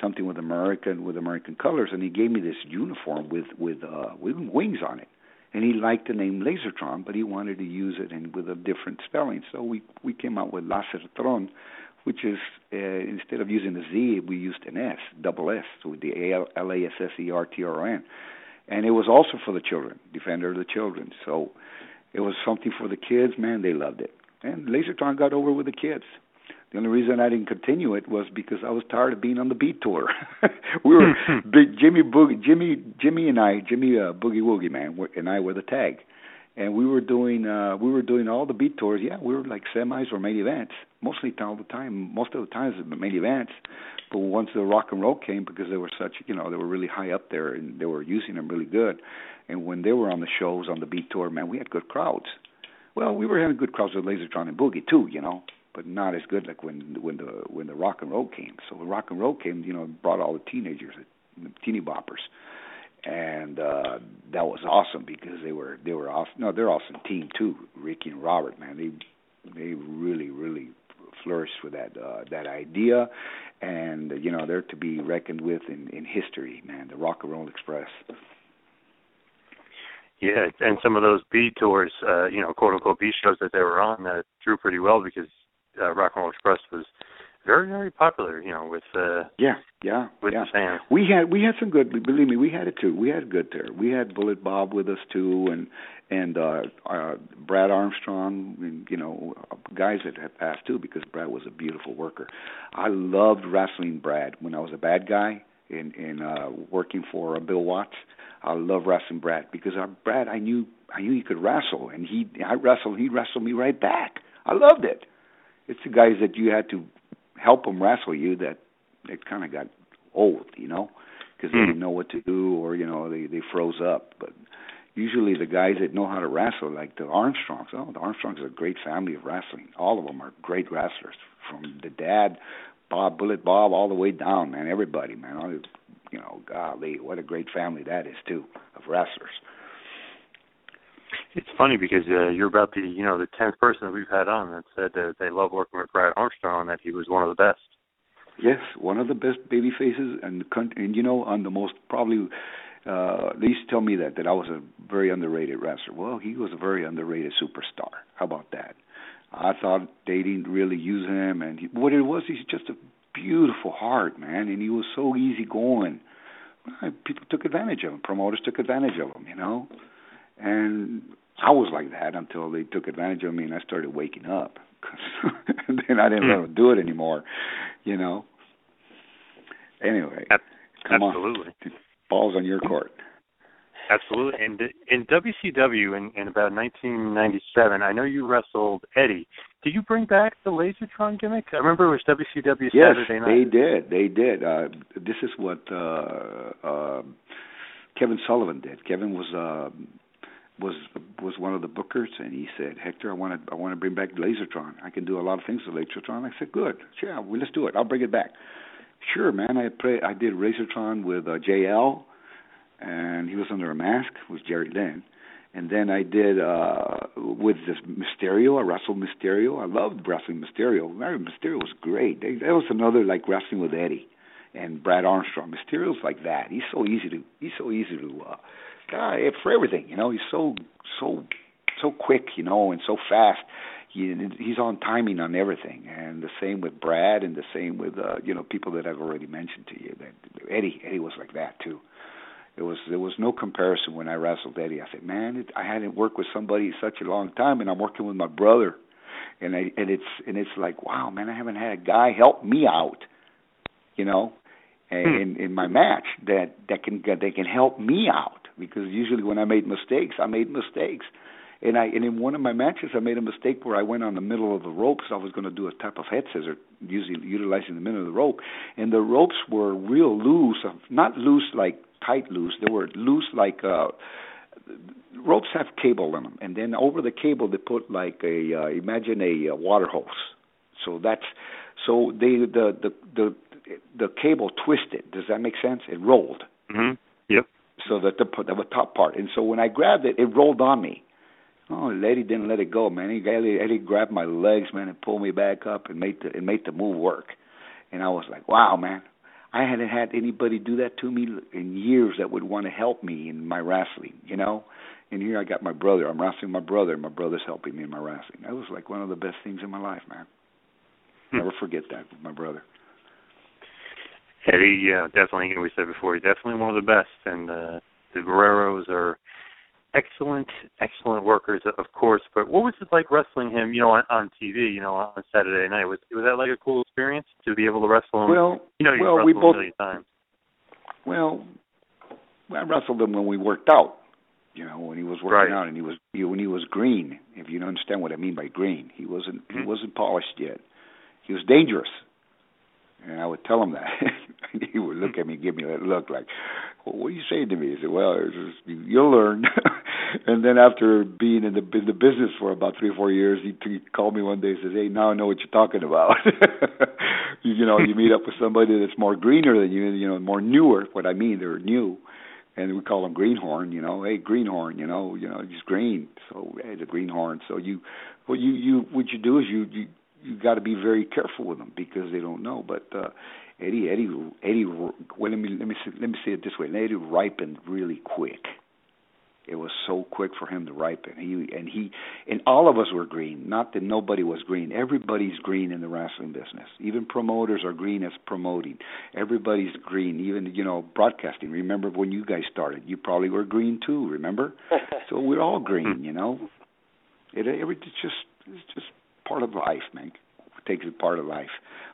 S11: something with American with American colors, and he gave me this uniform with with uh, with wings on it. And he liked the name Lazertron, but he wanted to use it and with a different spelling. So we we came out with Lasertron, which is uh, instead of using a Z, we used an S, double S, so the A L A S S E R T R N. And it was also for the children, Defender of the Children. So it was something for the kids. Man, they loved it. And Lazertron got over with the kids. The only reason I didn't continue it was because I was tired of being on the B tour. [laughs] we were [laughs] big Jimmy Boogie, Jimmy, Jimmy and I, Jimmy uh, Boogie Woogie man, and I were the tag, and we were doing uh we were doing all the B tours. Yeah, we were like semis or main events, mostly all the time. Most of the times main events. But once the rock and roll came, because they were such, you know, they were really high up there and they were using them really good. And when they were on the shows on the B tour, man, we had good crowds. Well, we were having good crowds with Lazertron and Boogie too, you know but not as good like when when the when the rock and roll came. So when rock and roll came, you know, brought all the teenagers, the teeny boppers, and uh, that was awesome because they were they were awesome. No, they're awesome team too. Ricky and Robert, man, they they really really flourished with that uh, that idea, and you know they're to be reckoned with in in history, man. The Rock and Roll Express.
S12: Yeah, and some of those B tours, uh, you know, quote unquote B shows that they were on, uh, drew pretty well because uh, Rock and Roll Express was very very popular. You know, with uh,
S11: yeah, yeah,
S12: with
S11: yeah.
S12: the fans.
S11: We had we had some good. Believe me, we had it too. We had good there. We had Bullet Bob with us too, and and uh, uh, Brad Armstrong, and you know, guys that have passed too, because Brad was a beautiful worker. I loved wrestling Brad when I was a bad guy in in uh, working for uh, Bill Watts. I love wrestling Brad because uh, Brad, I knew I knew he could wrestle, and he I wrestled, he wrestled me right back. I loved it it's the guys that you had to help them wrestle you that it kind of got old, you know, because they hmm. didn't know what to do or you know they they froze up. But usually the guys that know how to wrestle, like the Armstrongs, oh, the Armstrongs are a great family of wrestling. All of them are great wrestlers, from the dad, Bob Bullet Bob, all the way down, man. Everybody, man. All, you know, golly, what a great family that is too of wrestlers.
S12: It's funny because uh, you're about the you know the tenth person that we've had on that said that they love working with Brad Armstrong and that he was one of the best.
S11: Yes, one of the best baby faces and and you know on the most probably uh they used to tell me that that I was a very underrated wrestler. Well, he was a very underrated superstar. How about that? I thought they didn't really use him, and he, what it was, he's just a beautiful heart, man, and he was so easy going. People took advantage of him. Promoters took advantage of him, you know. And I was like that until they took advantage of me and I started waking up. [laughs] then I didn't mm. let them do it anymore, you know. Anyway, come
S12: absolutely.
S11: on, balls on your court.
S12: Absolutely. And in WCW in, in about 1997, I know you wrestled Eddie, did you bring back the Lazertron gimmick? I remember it was WCW
S11: yes,
S12: Saturday night.
S11: Yes, they did. They did. Uh, this is what uh, uh, Kevin Sullivan did. Kevin was uh, was was one of the bookers, and he said, "Hector, I want to I want to bring back Lazertron. I can do a lot of things with Lazertron." I said, "Good, yeah, well, let's do it. I'll bring it back." Sure, man. I play, I did Lazertron with uh, JL, and he was under a mask. It was Jerry Lynn and then I did uh with this Mysterio. I wrestled Mysterio. I loved wrestling Mysterio. Mysterio was great. That was another like wrestling with Eddie and Brad Armstrong. Mysterio's like that. He's so easy to he's so easy to uh guy for everything. You know, he's so so so quick. You know, and so fast. He, he's on timing on everything, and the same with Brad, and the same with uh, you know people that I've already mentioned to you. That Eddie Eddie was like that too. It was there was no comparison when I wrestled Eddie. I said, man, it, I hadn't worked with somebody such a long time, and I'm working with my brother, and I and it's and it's like, wow, man, I haven't had a guy help me out, you know, in in my match that that can that can help me out because usually when I made mistakes, I made mistakes. And I and in one of my matches, I made a mistake where I went on the middle of the ropes. I was going to do a type of head scissor, using utilizing the middle of the rope, and the ropes were real loose, not loose like tight loose. They were loose like uh ropes have cable in them, and then over the cable they put like a uh, imagine a uh, water hose. So that's so they the the the the cable twisted. Does that make sense? It rolled.
S12: Mm-hmm.
S11: So that the the top part, and so when I grabbed it, it rolled on me. Oh, lady didn't let it go, man. He, Eddie, Eddie grabbed my legs, man, and pulled me back up and made the and made the move work. And I was like, wow, man. I hadn't had anybody do that to me in years that would want to help me in my wrestling, you know. And here I got my brother. I'm wrestling my brother, my brother's helping me in my wrestling. That was like one of the best things in my life, man. Hmm. Never forget that with my brother.
S12: Eddie, yeah, definitely. We said before, he's definitely one of the best, and uh, the Guerreros are excellent, excellent workers, of course. But what was it like wrestling him? You know, on, on TV. You know, on Saturday night. Was was that like a cool experience to be able to wrestle him?
S11: Well,
S12: you know, you
S11: well,
S12: wrestled
S11: we both.
S12: a million times.
S11: Well, I wrestled him when we worked out. You know, when he was working
S12: right.
S11: out, and he was he, when he was green. If you don't understand what I mean by green, he wasn't
S12: mm-hmm.
S11: he wasn't polished yet. He was dangerous, and I would tell him that. [laughs] he would look at me, give me that look like, well, "What are you saying to me?" He said, "Well, just, you'll learn." [laughs] and then after being in the in the business for about three or four years, he, he called me one day and says, "Hey, now I know what you're talking about." [laughs] you, you know, you meet up with somebody that's more greener than you, you know, more newer. What I mean, they're new, and we call them greenhorn. You know, hey, greenhorn. You know, you know, he's green, so hey, the greenhorn. So you, what you you what you do is you you you got to be very careful with them because they don't know. But uh, Eddie Eddie Eddie, well, let me let me let me say it this way: Eddie ripened really quick. It was so quick for him to ripen. He and he and all of us were green. Not that nobody was green. Everybody's green in the wrestling business. Even promoters are green as promoting. Everybody's green. Even you know broadcasting. Remember when you guys started? You probably were green too. Remember? [laughs] so we're all green. You know. It every it's just it's just part of life, man. Takes it part of life.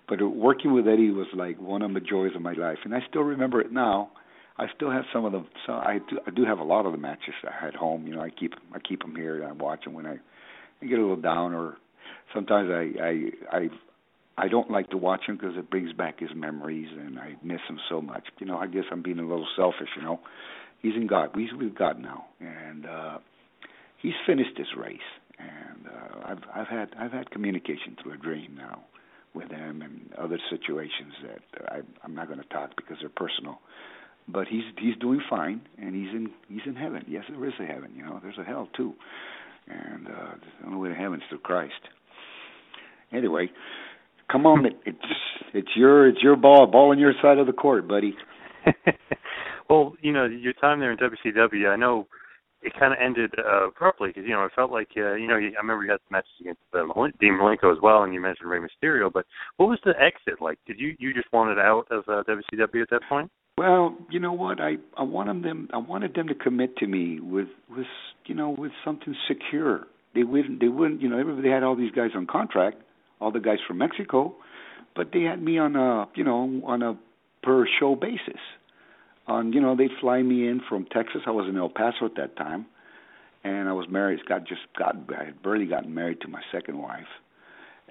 S11: But working with Eddie was like one of the joys of my life, and I still remember it now. I still have some of them. So I do. I do have a lot of the matches at home. You know, I keep I keep them here. And I watch them when I, I get a little down, or sometimes I I I I don't like to watch him because it brings back his memories, and I miss him so much. You know, I guess I'm being a little selfish. You know, he's in God. He's with God now, and uh, he's finished his race. And uh, I've I've had I've had communication through a dream now with him and other situations that I, I'm not going to talk because they're personal. But he's he's doing fine, and he's in he's in heaven. Yes, there is a heaven. You know, there's a hell too, and uh, the only way to heaven is through Christ. Anyway, come on, it, it's it's your it's your ball, ball on your side of the court, buddy. [laughs]
S12: well, you know, your time there in WCW, I know it kind of ended uh, abruptly because you know it felt like uh, you know I remember you had some matches against uh, Dean Malenko as well, and you mentioned Rey Mysterio. But what was the exit like? Did you you just wanted out of uh, WCW at that point?
S11: Well, you know what? I I wanted them I wanted them to commit to me with with you know with something secure. They wouldn't they wouldn't you know everybody had all these guys on contract, all the guys from Mexico, but they had me on a you know on a per show basis. On you know they'd fly me in from Texas. I was in El Paso at that time, and I was married. Got just got I had barely gotten married to my second wife,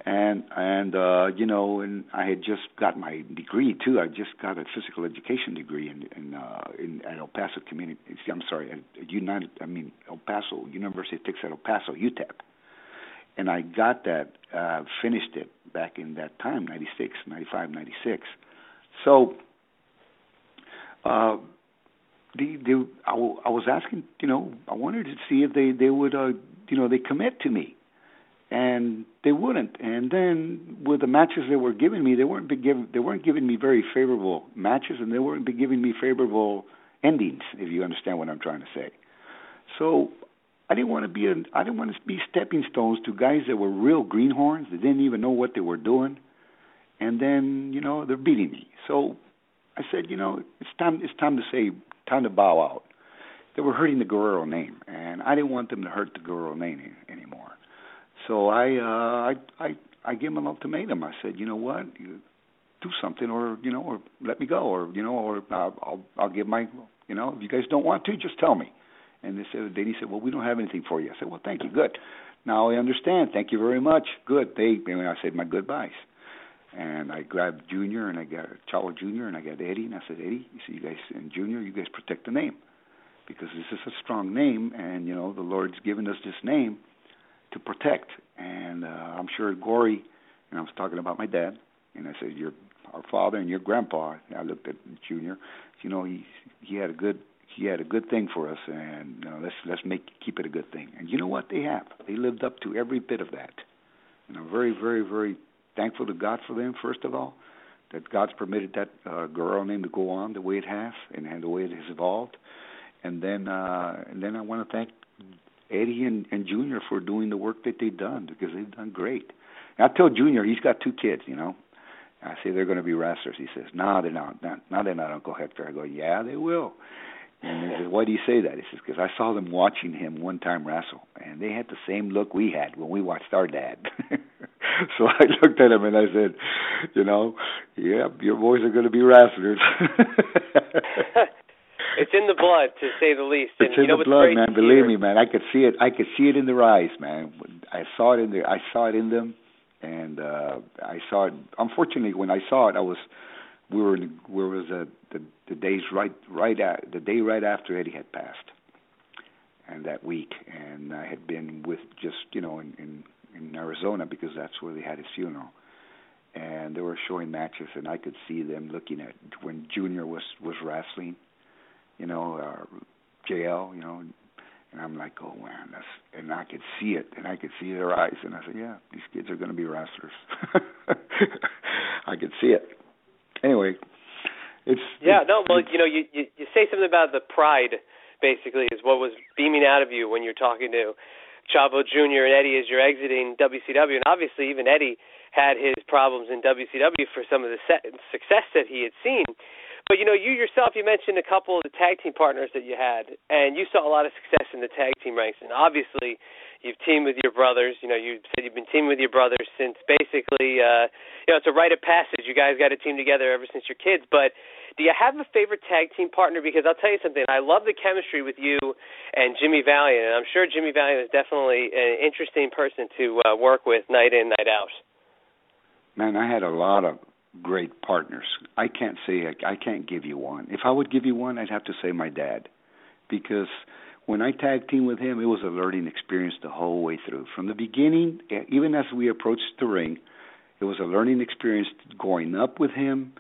S11: and and uh you know and i had just got my degree too i just got a physical education degree in in uh in at el paso community i'm sorry at united i mean el paso university of texas at el paso utep and i got that uh finished it back in that time ninety six ninety five ninety six so uh the the I, was asking you know i wanted to see if they they would uh you know they commit to me and they wouldn't. And then with the matches they were giving me, they weren't giving they weren't giving me very favorable matches, and they weren't giving me favorable endings. If you understand what I'm trying to say. So I didn't want to be I didn't want to be stepping stones to guys that were real greenhorns that didn't even know what they were doing, and then you know they're beating me. So I said, you know, it's time it's time to say time to bow out. They were hurting the Guerrero name, and I didn't want them to hurt the Guerrero name anymore. So I uh, I I I gave him an ultimatum. I said, you know what, you do something, or you know, or let me go, or you know, or uh, I'll I'll give my, you know, if you guys don't want to, just tell me. And they said, he said, well, we don't have anything for you. I said, well, thank you, good. Now I understand. Thank you very much. Good. They, I said my goodbyes. And I grabbed Junior and I got Chavo Junior and I got Eddie and I said, Eddie, you see, you guys and Junior, you guys protect the name because this is a strong name, and you know the Lord's given us this name to protect. And uh, I'm sure Gory, and I was talking about my dad, and I said, "Your our father and your grandpa." And I looked at Junior. You know, he he had a good he had a good thing for us, and you know, let's let's make keep it a good thing. And you know what? They have. They lived up to every bit of that. And I'm very, very, very thankful to God for them. First of all, that God's permitted that uh, Guerrero name to go on the way it has and, and the way it has evolved. And then, uh, and then I want to thank Eddie and, and Junior for doing the work that they've done because they've done great. And I tell Junior he's got two kids, you know. I say they're going to be wrestlers. He says, "No, nah, they're not. No, they're not, Uncle Hector." I go, "Yeah, they will." And he says, "Why do you say that?" He says, "Because I saw them watching him one time wrestle, and they had the same look we had when we watched our dad." [laughs] [laughs] so I looked at him and I said, "You know, yeah, your boys are going to be wrestlers." [laughs]
S10: it's in the blood, to say the least.
S11: And it's
S10: in
S11: you know
S10: the
S11: blood, man. Believe me, man. I could see it. I could see it in their eyes, man. I saw it in their. I saw it in them, and uh I saw it. Unfortunately, when I saw it, I was. We were. In, where was uh, the the days right right at the day right after Eddie had passed, and that week, and I had been with just you know in in, in Arizona because that's where they had his funeral and they were showing matches and I could see them looking at when Junior was was wrestling you know, uh, JL, you know, and, I'm like, oh man, that's, and I could see it, and I could see their eyes, and I said, yeah, these kids are going to be wrestlers. [laughs] I could see it. Anyway, it's
S10: yeah,
S11: it's,
S10: no, well, you know, you, you you say something about the pride, basically, is what was beaming out of you when you're talking to Chavo Jr. and Eddie as you're exiting WCW, and obviously even Eddie had his problems in WCW for some of the success that he had seen. But you know, you yourself, you mentioned a couple of the tag team partners that you had, and you saw a lot of success in the tag team ranks. And obviously, you've teamed with your brothers. You know, you said you've been teaming with your brothers since basically, uh, you know, it's a rite of passage. You guys got a team together ever since your kids. But do you have a favorite tag team partner? Because I'll tell you something, I love the chemistry with you and Jimmy Valiant, and I'm sure Jimmy Valiant is definitely an interesting person to uh, work with night in, night out.
S11: Man, I had a lot of great partners. I can't say I, I can't give you one. If I would give you one, I'd have to say my dad, because when I tag team with him, it was a learning experience the whole way through. From the beginning, even as we approached the ring, it was a learning experience going up with him,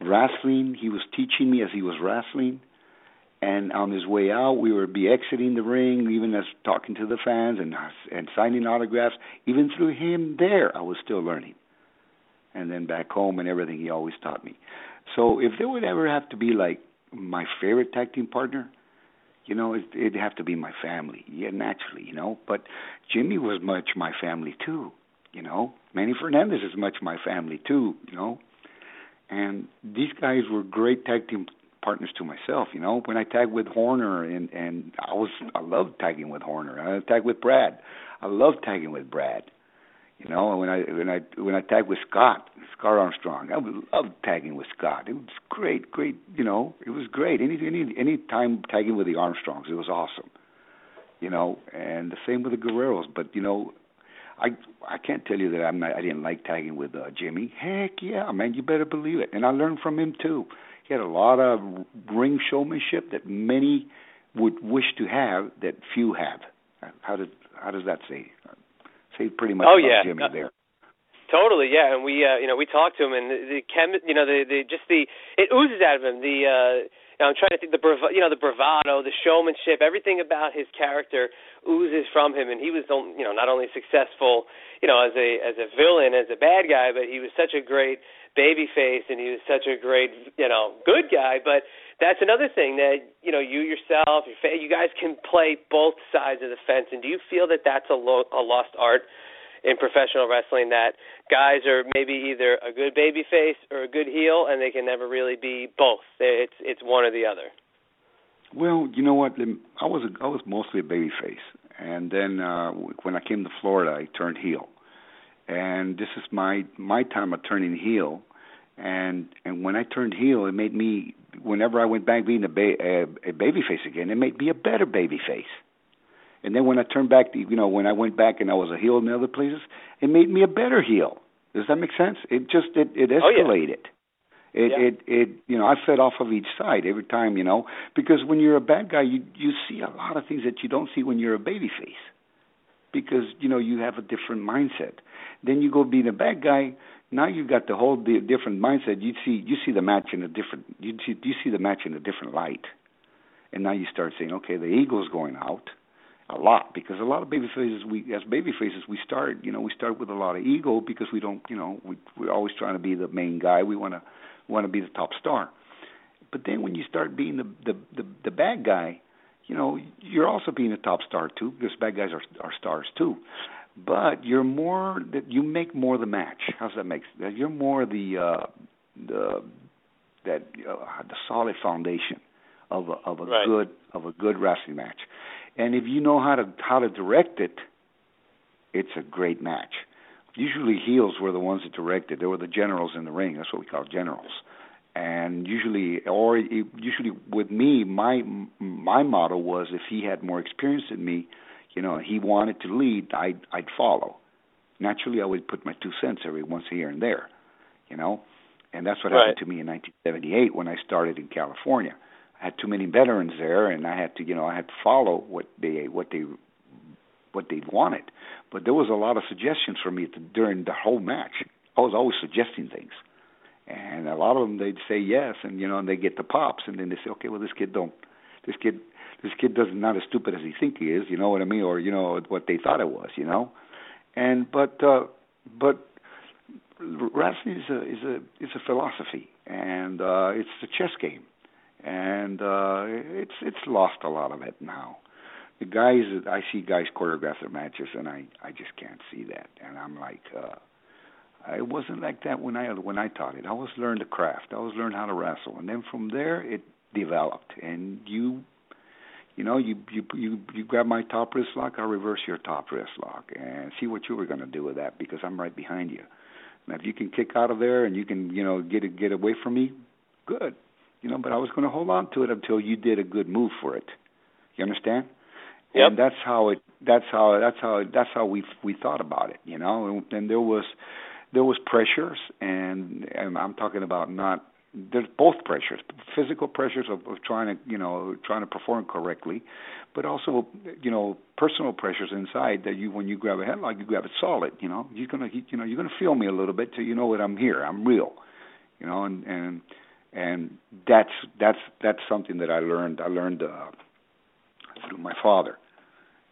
S11: wrestling. He was teaching me as he was wrestling. And on his way out, we would be exiting the ring, even as talking to the fans and and signing autographs. Even through him there, I was still learning and then back home and everything he always taught me. So if there would ever have to be like my favorite tag team partner, you know, it, it'd have to be my family. Yeah, naturally, you know. But Jimmy was much my family too. You know, Manny Fernandez is much my family too. You know, and these guys were great tag team partners to myself. You know, when I tagged with Horner and and I was I loved tagging with Horner. I tagged with Brad. I loved tagging with Brad. You know, when I when I when I tagged with Scott, Scott Armstrong, I loved tagging with Scott. It was great, great. You know, it was great. Any any any time tagging with the Armstrongs, it was awesome. You know, and the same with the Guerreros. But you know, I I can't tell you that I'm not, I didn't like tagging with uh, Jimmy. Heck yeah, man, you better believe it. And I learned from him too. He had a lot of ring showmanship that many would wish to have that few have. How does how does that say? Pretty much
S10: oh, yeah.
S11: Jimmy
S10: Uh,
S11: there.
S10: Totally, yeah, and we, uh, you know, we talked to him, and the, the chem, you know, the, the just the it oozes out of him. The, uh, you know, I'm trying to think the, brav- you know, the bravado, the showmanship, everything about his character oozes from him, and he was, you know, not only successful, you know, as a as a villain, as a bad guy, but he was such a great baby face, and he was such a great, you know, good guy. But that's another thing that you know, you yourself, you guys can play both sides of the fence. And do you feel that that's a, lo- a lost art? in professional wrestling that guys are maybe either a good baby face or a good heel and they can never really be both it's it's one or the other
S11: Well, you know what? I was a, I was mostly a baby face, and then uh when I came to Florida, I turned heel, and this is my my time of turning heel, and and when I turned heel, it made me whenever I went back being a, ba- a, a baby face again, it made me a better baby face. And then when I turned back, to, you know, when I went back and I was a heel in other places, it made me a better heel. Does that make sense? It just it it
S10: Oh, yeah.
S11: escalated. It
S10: Yeah.
S11: it it you know I fed off of each side every time you know because when you're a bad guy you you see a lot of things that you don't see when you're a baby face because you know you have a different mindset. Then you go being a bad guy. Now you've got the whole di- different mindset. You see you see the match in a different you see you see the match in a different light, and now you start saying okay the ego's going out a lot because a lot of baby faces we as baby faces we start you know we start with a lot of ego because we don't you know we we're always trying to be the main guy. We want to want to be the top star. But then when you start being the the the, the bad guy you know you're also being a top star too because bad guys are are stars too but you're more that you make more the match how's that make you're more the uh the that uh, the solid foundation of a of a
S10: Right.
S11: good of a good wrestling match and if you know how to how to direct it, it's a great match. Usually heels were the ones that directed. They were the generals in the ring. That's what we call generals. And usually, or usually with me, my my motto was if he had more experience than me, you know, he wanted to lead, I'd I'd follow. Naturally, I would put my two cents every once here and there, you know, and that's what
S10: Right.
S11: happened to me in 1978 when I started in California. I had too many veterans there, and I had to, you know, I had to follow what they what they what they wanted. But there was a lot of suggestions for me to, during the whole match. I was always suggesting things, and a lot of them they'd say yes, and you know, and they get the pops, and then they say, okay, well, this kid don't, this kid, this kid doesn't not as stupid as he think he is, you know what I mean, or you know what they thought it was, you know, and but uh, but wrestling is a is a is a philosophy, and uh, it's a chess game and uh it's it's lost a lot of it now. The guys I see guys choreograph their matches and I I just can't see that. And I'm like uh it wasn't like that when I when I taught it. I was learned the craft. I was learned how to wrestle and then from there it developed and you you know, you you you you grab my top wrist lock, I'll reverse your top wrist lock and see what you were going to do with that because I'm right behind you. Now, if you can kick out of there and you can, you know, get it, get away from me, good you know, but I was going to hold on to it until you did a good move for it. You understand?
S10: Yep.
S11: And that's how it. That's how. That's how. That's how we we thought about it. You know, and, and there was there was pressures, and and I'm talking about not. There's both pressures, physical pressures of, of trying to, you know, trying to perform correctly, but also, you know, personal pressures inside that you, when you grab a headlock, you grab it solid. You know, you're gonna, you know, you're gonna feel me a little bit till you know that I'm here, I'm real. You know, and and and that's that's that's something that I learned. I learned uh, through my father,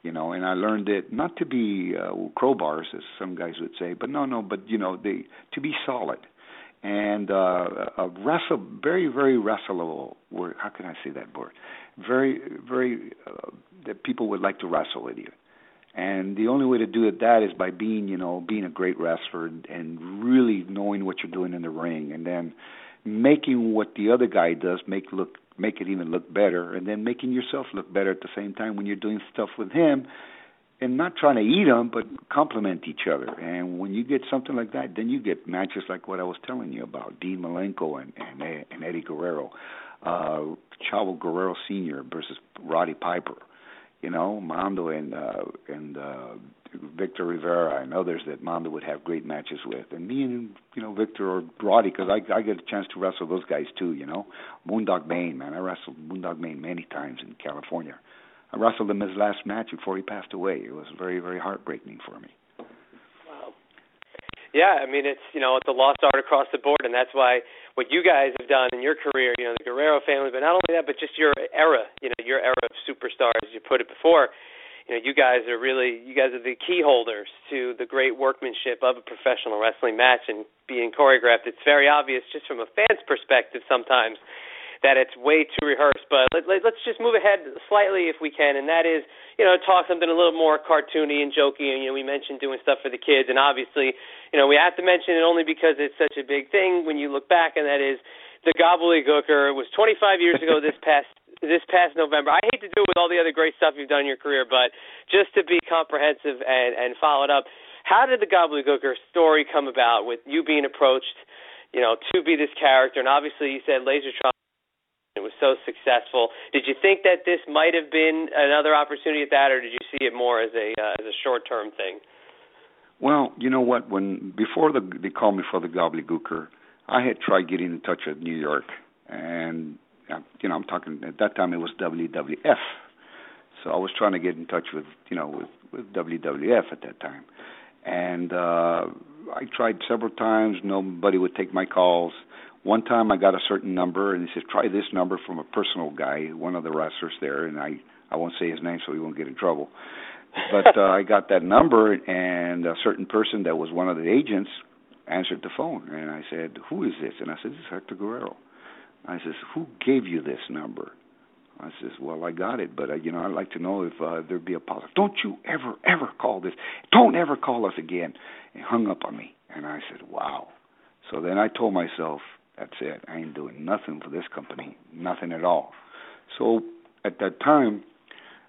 S11: you know, and I learned it not to be uh, crowbars, as some guys would say, but no, no, but you know, they to be solid and uh, a wrestle, very, very wrestleable word. How can I say that word? Very, very uh, that people would like to wrestle with you. And the only way to do it that is by being, you know, being a great wrestler and, and really knowing what you're doing in the ring, and then making what the other guy does make look make it even look better, and then making yourself look better at the same time when you're doing stuff with him, and not trying to eat them, but complement each other. And when you get something like that, then you get matches like what I was telling you about Dean Malenko and and, and Eddie Guerrero, uh, Chavo Guerrero Senior versus Roddy Piper. You know, Mondo and uh, and uh, Victor Rivera and others that Mondo would have great matches with, and me and you know Victor or Roddy, because I I get a chance to wrestle those guys too. You know, Moondog Mayne, man, I wrestled Moondog Mayne many times in California. I wrestled him his last match before he passed away. It was very very heartbreaking for me.
S10: Wow. Yeah, I mean it's you know it's a lost art across the board, and that's why what you guys have done in your career, you know the Guerrero family, but not only that, but just your era, you know your era of superstars, as you put it before you know, you guys are really you guys are the key holders to the great workmanship of a professional wrestling match and being choreographed. It's very obvious just from a fan's perspective sometimes that it's way too rehearsed. But let, let, let's just move ahead slightly if we can, and that is, you know, talk something a little more cartoony and jokey. And you know, we mentioned doing stuff for the kids, and obviously, you know, we have to mention it only because it's such a big thing when you look back, and that is the gobbledygooker. It was 25 years ago this past this past November. I hate to do it with all the other great stuff you've done in your career, but just to be comprehensive and and follow it up, how did the Gobbledygooker story come about with you being approached, you know, to be this character? And obviously, you said Lazertron. It was so successful. Did you think that this might have been another opportunity at that, or did you see it more as a uh, as a short term thing?
S11: Well, you know what? When before the, they called me for the Gobbledygooker, I had tried getting in touch with New York, and you know, I'm talking at that time it was WWF. So I was trying to get in touch with, you know, with, with WWF at that time. And uh I tried several times, nobody would take my calls. One time I got a certain number and he said, Try this number from a personal guy, one of the wrestlers there and I I won't say his name so he won't get in trouble. But uh I got that number and a certain person that was one of the agents answered the phone and I said, Who is this? And I said, This is Hector Guerrero. I says, "Who gave you this number?" I says, "Well, I got it, but uh, you know, I'd like to know if uh, there'd be a policy. Don't you ever, ever call this. Don't ever call us again." He hung up on me, and I said, "Wow." So then I told myself, "That's it. I ain't doing nothing for this company, nothing at all." So at that time,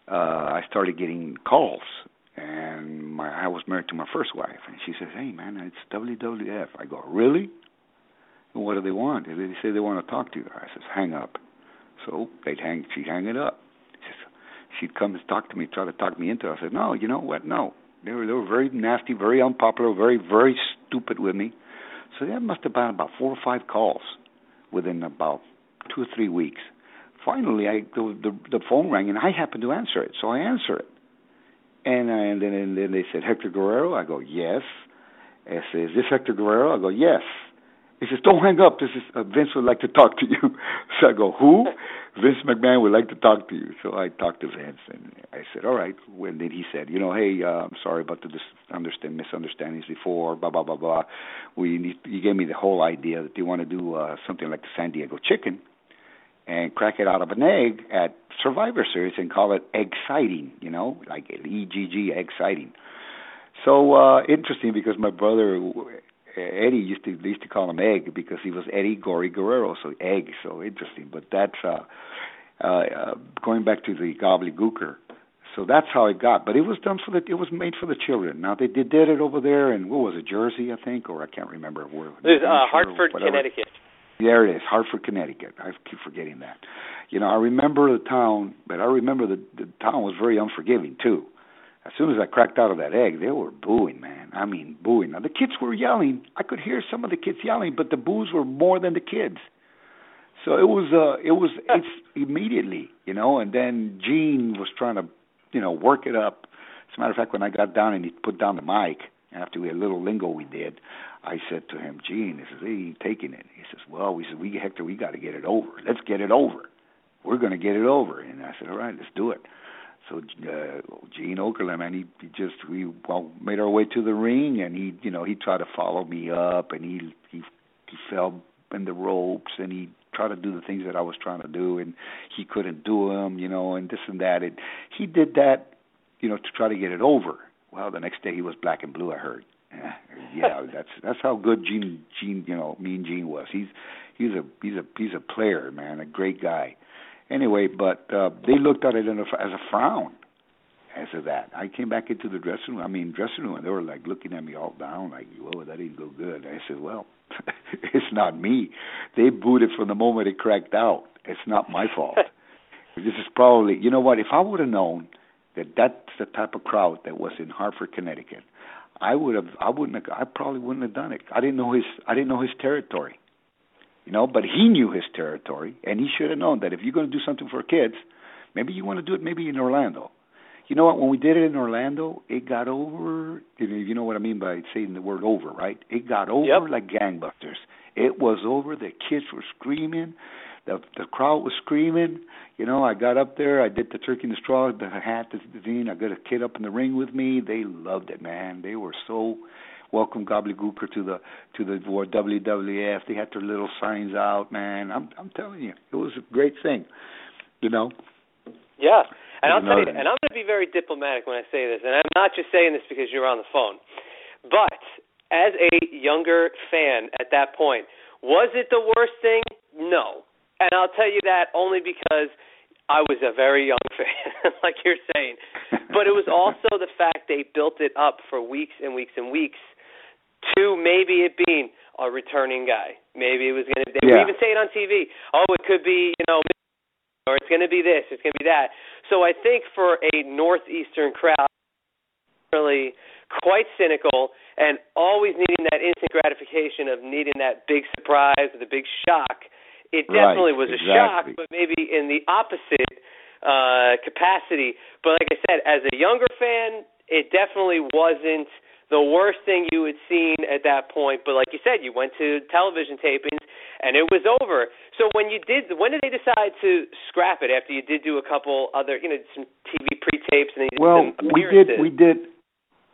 S11: uh, I started getting calls, and my I was married to my first wife, and she says, "Hey, man, it's WWF." I go, "Really?" what do they want? They say they want to talk to you. I says, hang up. So they'd hang. She'd hang it up. She'd come and talk to me, try to talk me into it. I said, no, you know what? No. They were they were very nasty, very unpopular, very very stupid with me. So that must have been about four or five calls within about two or three weeks. Finally, I the the, the phone rang and I happened to answer it, so I answer it. And, I, and then and then they said Hector Guerrero. I go yes. I say, is this Hector Guerrero? I go yes. He says, "Don't hang up. This is uh, Vince would like to talk to you." [laughs] So I go, "Who?" [laughs] Vince McMahon would like to talk to you. So I talked to Vince, and I said, "All right." When then he said, "You know, hey, uh, I'm sorry about the misunderstand misunderstandings before. Blah blah blah blah. We need, he gave me the whole idea that they want to do uh, something like the San Diego Chicken, and crack it out of an egg at Survivor Series and call it exciting. You know, like E G G exciting." So uh interesting because my brother Eddie used to they used to call him Egg because he was Eddie Gory Guerrero, so Egg. So interesting. But that's uh, uh, uh, going back to the gobbledygooker. So that's how it got. But it was done for the it was made for the children. Now they did, did it over there in what was it, Jersey, I think, or I can't remember where.
S10: There's uh, Hartford, Connecticut.
S11: There it is, Hartford, Connecticut. I keep forgetting that. You know, I remember the town, but I remember the the town was very unforgiving too as soon as I cracked out of that egg, they were booing, man. I mean, booing. Now the kids were yelling. I could hear some of the kids yelling, but the boos were more than the kids. So it was uh it was it's immediately, you know, and then Gene was trying to, you know, work it up. As a matter of fact, when I got down and he put down the mic after we a little lingo we did, I said to him, Gene, he says, Hey, you taking it? He says, Well, we said, We Hector, we gotta get it over. Let's get it over. We're gonna get it over and I said, All right, let's do it. So uh, Gene Okerlund, man, he, he just we well made our way to the ring, and he, you know, he tried to follow me up, and he he he fell in the ropes, and he tried to do the things that I was trying to do, and he couldn't do them, you know, and this and that. And he did that, you know, to try to get it over. Well, the next day he was black and blue. I heard. [laughs] Yeah, that's that's how good Gene Gene, you know, Mean Gene was. He's he's a he's a he's a player, man, a great guy anyway, but uh, they looked at it in a, as a frown as of that. I came back into the dressing room. I mean, dressing room, and they were like looking at me all down, like, "Whoa, that didn't go good." I said, "Well, [laughs] it's not me. They booed it from the moment it cracked out. It's not my fault. [laughs] this is probably, you know what? If I would have known that that's the type of crowd that was in Hartford, Connecticut. I would have I wouldn't have I probably wouldn't have done it. I didn't know his I didn't know his territory. You know, but he knew his territory and he should have known that if you're going to do something for kids, maybe you want to do it maybe in Orlando. You know what? When we did it in Orlando, it got over. You know what I mean by saying the word over, right? It got over
S10: Yep.
S11: like gangbusters. It was over. The kids were screaming. The the crowd was screaming. You know, I got up there. I did the turkey and the straw, the hat, the zine. I got a kid up in the ring with me. They loved it, man. They were so welcome gobbledygooker to the to the war WWF. They had their little signs out, man. I'm I'm telling you, it was a great thing. You know.
S10: Yeah. And I'll tell you, and I'm going to be very diplomatic when I say this, and I'm not just saying this because you're on the phone. But as a younger fan at that point, was it the worst thing? No. And I'll tell you that only because I was a very young [laughs] fan, like you're saying. But it was also the fact they built it up for weeks and weeks and weeks to maybe it being a returning guy. Maybe it was going to, they would even say it on TV. Oh, it could be, you know, or it's going to be this, it's going to be that. So I think for a northeastern crowd, really quite cynical and always needing that instant gratification of needing that big surprise or the big shock. It
S11: Right,
S10: definitely was a shock, but maybe in the opposite uh capacity. But like I said, as a younger fan, it definitely wasn't the worst thing you had seen at that point. But like you said, you went to television tapings and it was over. So when you did, when did they decide to scrap it? After you did do a couple other, you know, some TV pre-tapes and then you did
S11: Well, we did we did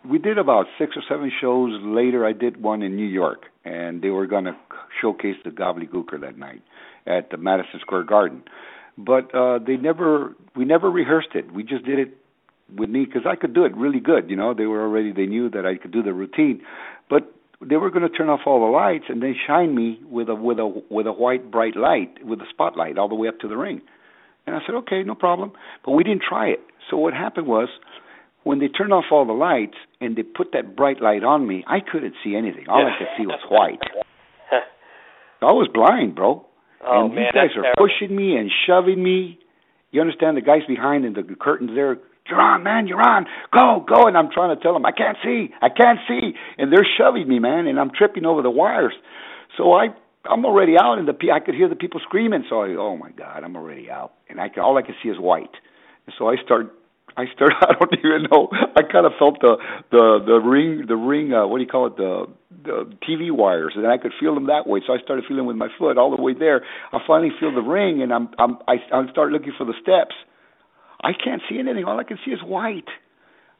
S11: we did about six or seven shows later. I did one in New York, and they were going to showcase the Gobbledygooker that night at the Madison Square Garden. But uh they never we never rehearsed it. We just did it with me because I could do it really good. You know, they were already they knew that I could do the routine, but they were going to turn off all the lights and then shine me with a with a with a white bright light with a spotlight all the way up to the ring. And I said, okay, no problem. But we didn't try it. So what happened was, when they turned off all the lights and they put that bright light on me, I couldn't see anything. All I could see was white. [laughs] I was blind, bro.
S10: Oh,
S11: and
S10: man,
S11: these guys are
S10: terrible.
S11: pushing me and shoving me. You understand? The guys behind and the curtains there. You're on, man. You're on. Go, go. And I'm trying to tell them I can't see. I can't see. And they're shoving me, man. And I'm tripping over the wires. So I, I'm already out, and the I could hear the people screaming. So I, oh my God, I'm already out, and I can, all I can see is white. And so I start. I start. [laughs] I don't even know. I kind of felt the the the ring the ring. Uh, what do you call it? The the TV wires, and I could feel them that way. So I started feeling with my foot all the way there. I finally feel the ring, and I'm I'm I, I start looking for the steps. I can't see anything. All I can see is white.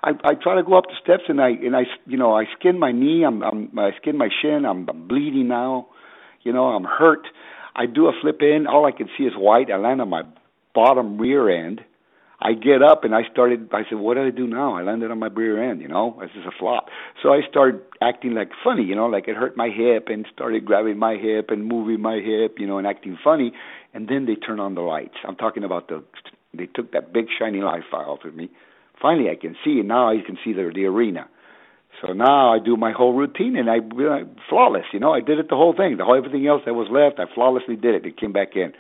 S11: I I try to go up the steps, and I and I you know I skin my knee. I'm I'm I skin my shin. I'm, I'm bleeding now. You know I'm hurt. I do a flip in. All I can see is white. I land on my bottom rear end. I get up and I started. I said, "What do I do now?" I landed on my rear end. You know, this is a flop. So I started acting like funny. You know, like it hurt my hip, and started grabbing my hip and moving my hip. You know, and acting funny. And then they turn on the lights. I'm talking about the. They took that big shiny light off of me. Finally, I can see, and now I can see the the arena. So now I do my whole routine, and I uh, flawless. You know, I did it the whole thing. The whole everything else that was left, I flawlessly did it. It came back in.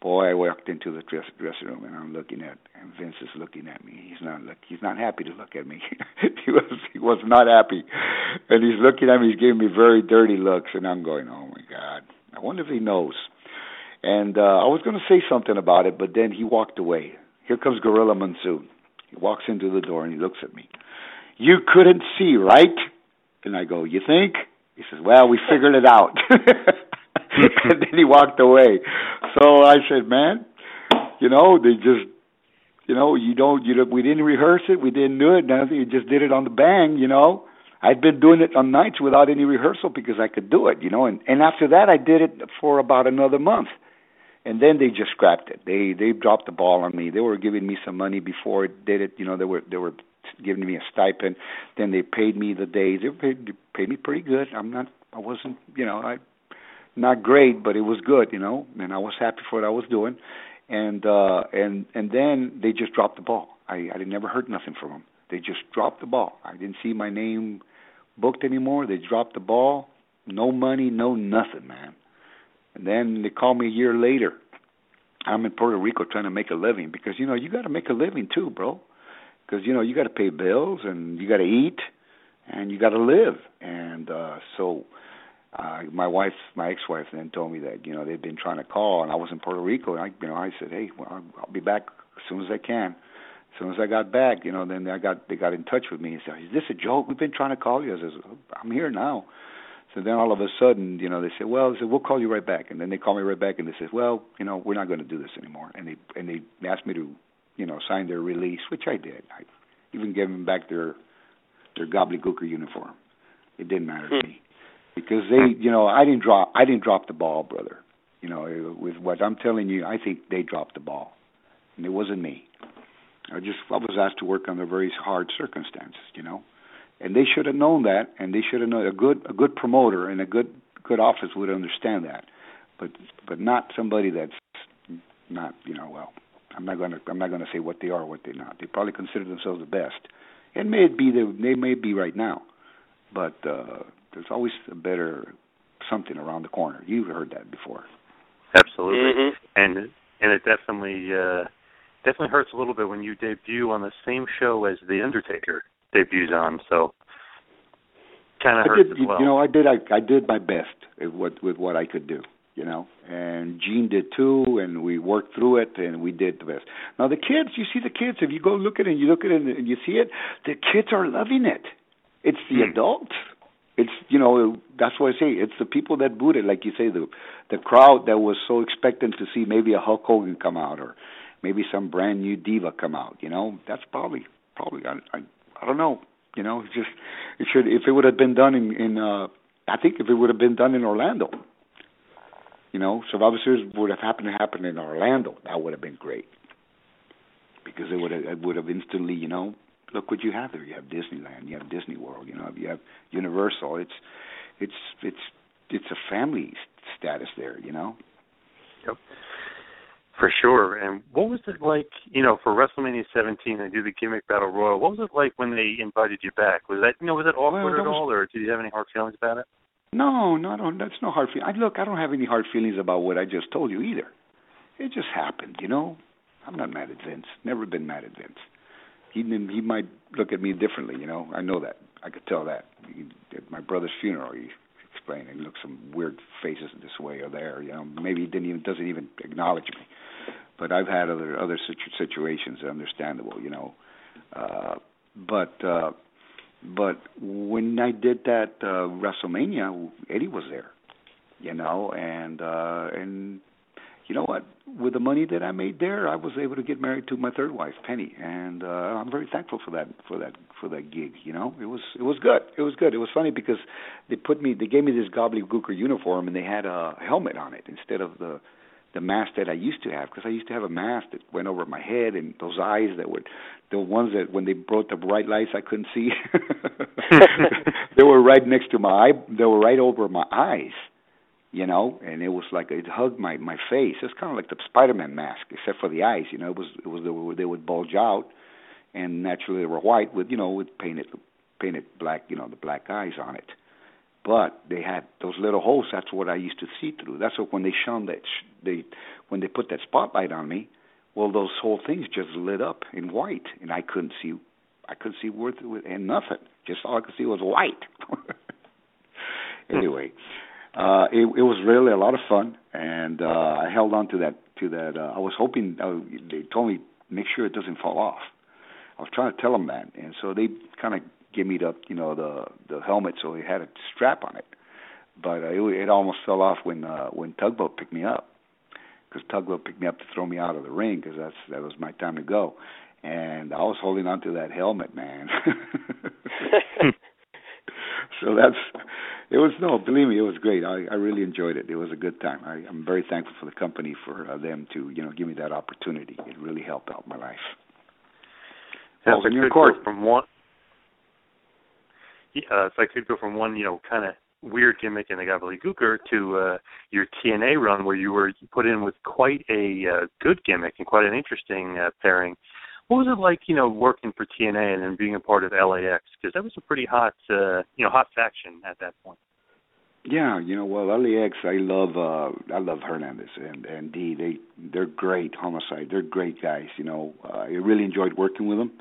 S11: Boy, I walked into the dress, dressing room, and I'm looking at, and Vince is looking at me. He's not look, he's not happy to look at me. [laughs] he was he was not happy, and he's looking at me. He's giving me very dirty looks, and I'm going, oh my god. I wonder if he knows. And uh, I was going to say something about it, but then he walked away. Here comes Gorilla Monsoon. He walks into the door and he looks at me. You couldn't see, right? And I go, You think? He says, Well, we figured it out. [laughs] and then he walked away. So I said, Man, you know, they just you know, you don't you don't, we didn't rehearse it, we didn't do it, nothing, you just did it on the bang, you know. I'd been doing it on nights without any rehearsal because I could do it, you know, and and after that I did it for about another month. And then they just scrapped it. They they dropped the ball on me. They were giving me some money before it did it, you know, they were they were giving me a stipend. Then they paid me the days. They paid they paid me pretty good. I'm not I wasn't, you know, I not great, but it was good, you know, and I was happy for what I was doing. And uh and and then they just dropped the ball. I I never heard nothing from them. They just dropped the ball. I didn't see my name booked anymore. They dropped the ball. No money, no nothing, man. And then they called me a year later. I'm in Puerto Rico trying to make a living because you know you got to make a living too, bro. because you know you got to pay bills and you got to eat and you got to live. And uh, so uh, my wife, my ex-wife, then told me that you know they've been trying to call, and I was in Puerto Rico, and I, you know, I said, hey, well, I'll, I'll be back as soon as I can. As soon as I got back, you know, then I got they got in touch with me and said, "Is this a joke? We've been trying to call you." I said, "I'm here now." So then all of a sudden, you know, they said, "Well, they said, we'll call you right back." And then they call me right back and they said, "Well, you know, we're not going to do this anymore." And they and they asked me to, you know, sign their release, which I did. I even gave them back their their gobbledygooker uniform. It didn't matter to hmm. me because they, you know, I didn't drop I didn't drop the ball, brother. You know, with what I'm telling you, I think they dropped the ball, and it wasn't me. I just I was asked to work under very hard circumstances, you know, and they should have known that, and they should have known a good a good promoter and a good good office would understand that, but but not somebody that's not you know well I'm not gonna I'm not gonna say what they are or what they're not. They probably consider themselves the best, and may it be they, they may be right now, but uh, there's always a better something around the corner. You've heard that before.
S12: Absolutely,
S13: Mm-hmm.
S12: and and it definitely uh, definitely hurts a little bit when you debut on the same show as the Undertaker debuts on. So kind of
S11: I
S12: hurts
S11: did,
S12: as well.
S11: you know, I did I, I did my best with what with what I could do, you know, and Gene did too, and we worked through it, and we did the best. Now the kids, you see the kids. If you go look at it, and you look at it, and you see it, the kids are loving it. It's the
S12: Hmm.
S11: adults. It's you know that's what I say. It's the people that booed it, like you say, the the crowd that was so expectant to see maybe a Hulk Hogan come out or maybe some brand new diva come out. You know, that's probably probably I I, I don't know. You know, it's just it should if it would have been done in in uh I think if it would have been done in Orlando. You know, Survivor Series would have happened to happen in Orlando. That would have been great because it would have it would have instantly, you know, look what you have there. You have Disneyland, you have Disney World, you know, you have Universal. It's it's it's it's a family status there, you know.
S12: Yep. For sure. And what was it like, you know, for WrestleMania 17 and do the gimmick battle royal? What was it like when they invited you back? Was that, you know, was it awkward
S11: Well, that
S12: at
S11: was-
S12: all, or did you have any hard feelings about it?
S11: No, no, no, that's no hard feeling. I look, I don't have any hard feelings about what I just told you either. It just happened, you know. I'm not mad at Vince. Never been mad at Vince. He he might look at me differently, you know. I know that. I could tell that. He, at my brother's funeral, he explained. He looked some weird faces this way or there, you know. Maybe he didn't even doesn't even acknowledge me. But I've had other other situ- situations, understandable, you know. Uh, but uh, but when I did that uh, WrestleMania, Eddie was there, you know, and uh, and you know what? With the money that I made there, I was able to get married to my third wife, Penny, and uh, I'm very thankful for that for that for that gig. You know, it was it was good. It was good. It was funny because they put me, they gave me this gobbledygooker uniform, and they had a helmet on it instead of the the mask that I used to have because I used to have a mask that went over my head and those eyes that would the ones that when they brought the bright lights I couldn't see. [laughs] They were right next to my eye they were right over my eyes you know and it was like it hugged my my face. It's kind of like the Spider-Man mask except for the eyes you know it was it was they, were, they would bulge out and naturally they were white with you know with painted painted black you know the black eyes on it but they had those little holes. That's what I used to see through. That's what when they shone that sh- they when they put that spotlight on me, well, those whole things just lit up in white, and I couldn't see. I couldn't see worth and nothing. Just all I could see was white. [laughs] anyway, uh, it, it was really a lot of fun, and uh, I held on to that. To that, uh, I was hoping. Uh, they told me make sure it doesn't fall off. I was trying to tell them that, and so they kind of give me the you know the the helmet so it had a strap on it. But uh, it, it almost fell off when uh when tugboat picked me up because tugboat picked me up to throw me out of the ring because that's that was my time to go. And i was holding on to that helmet man. [laughs] [laughs] So that's it was no believe me it was great. I i really enjoyed it. It was a good time. I i'm very thankful for the company for uh, them to you know give me that opportunity. It really helped out my life.
S12: Yeah,
S11: Balls
S12: if I
S11: in your court.
S12: from one, yeah, uh, if I could go from one, you know, kind of weird gimmick in the gobbledygooker to uh, your TNA run, where you were put in with quite a uh, good gimmick and quite an interesting uh, pairing. What was it like, you know, working for TNA and then being a part of LAX? Because that was a pretty hot, uh, you know, hot faction at that point.
S11: Yeah, you know, well, LAX, I love, uh, I love Hernandez and and D. They they're great. Homicide, they're great guys. You know, uh, I really enjoyed working with them.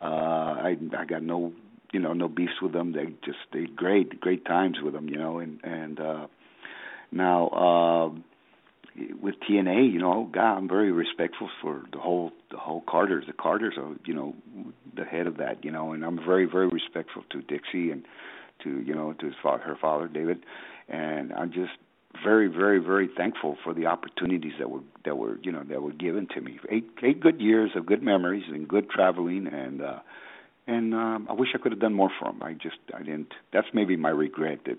S11: Uh, I I got no you know no beefs with them. They just they great great times with them. You know, and and uh, now. Uh, with TNA, you know, God, I'm very respectful for the whole the whole Carters. The Carters are, you know, the head of that, you know, and I'm very very respectful to Dixie and to you know to his father, her father David, and I'm just very very very thankful for the opportunities that were that were you know that were given to me. Eight eight good years of good memories and good traveling and. uh and um, I wish I could have done more for them. I just I didn't. That's maybe my regret that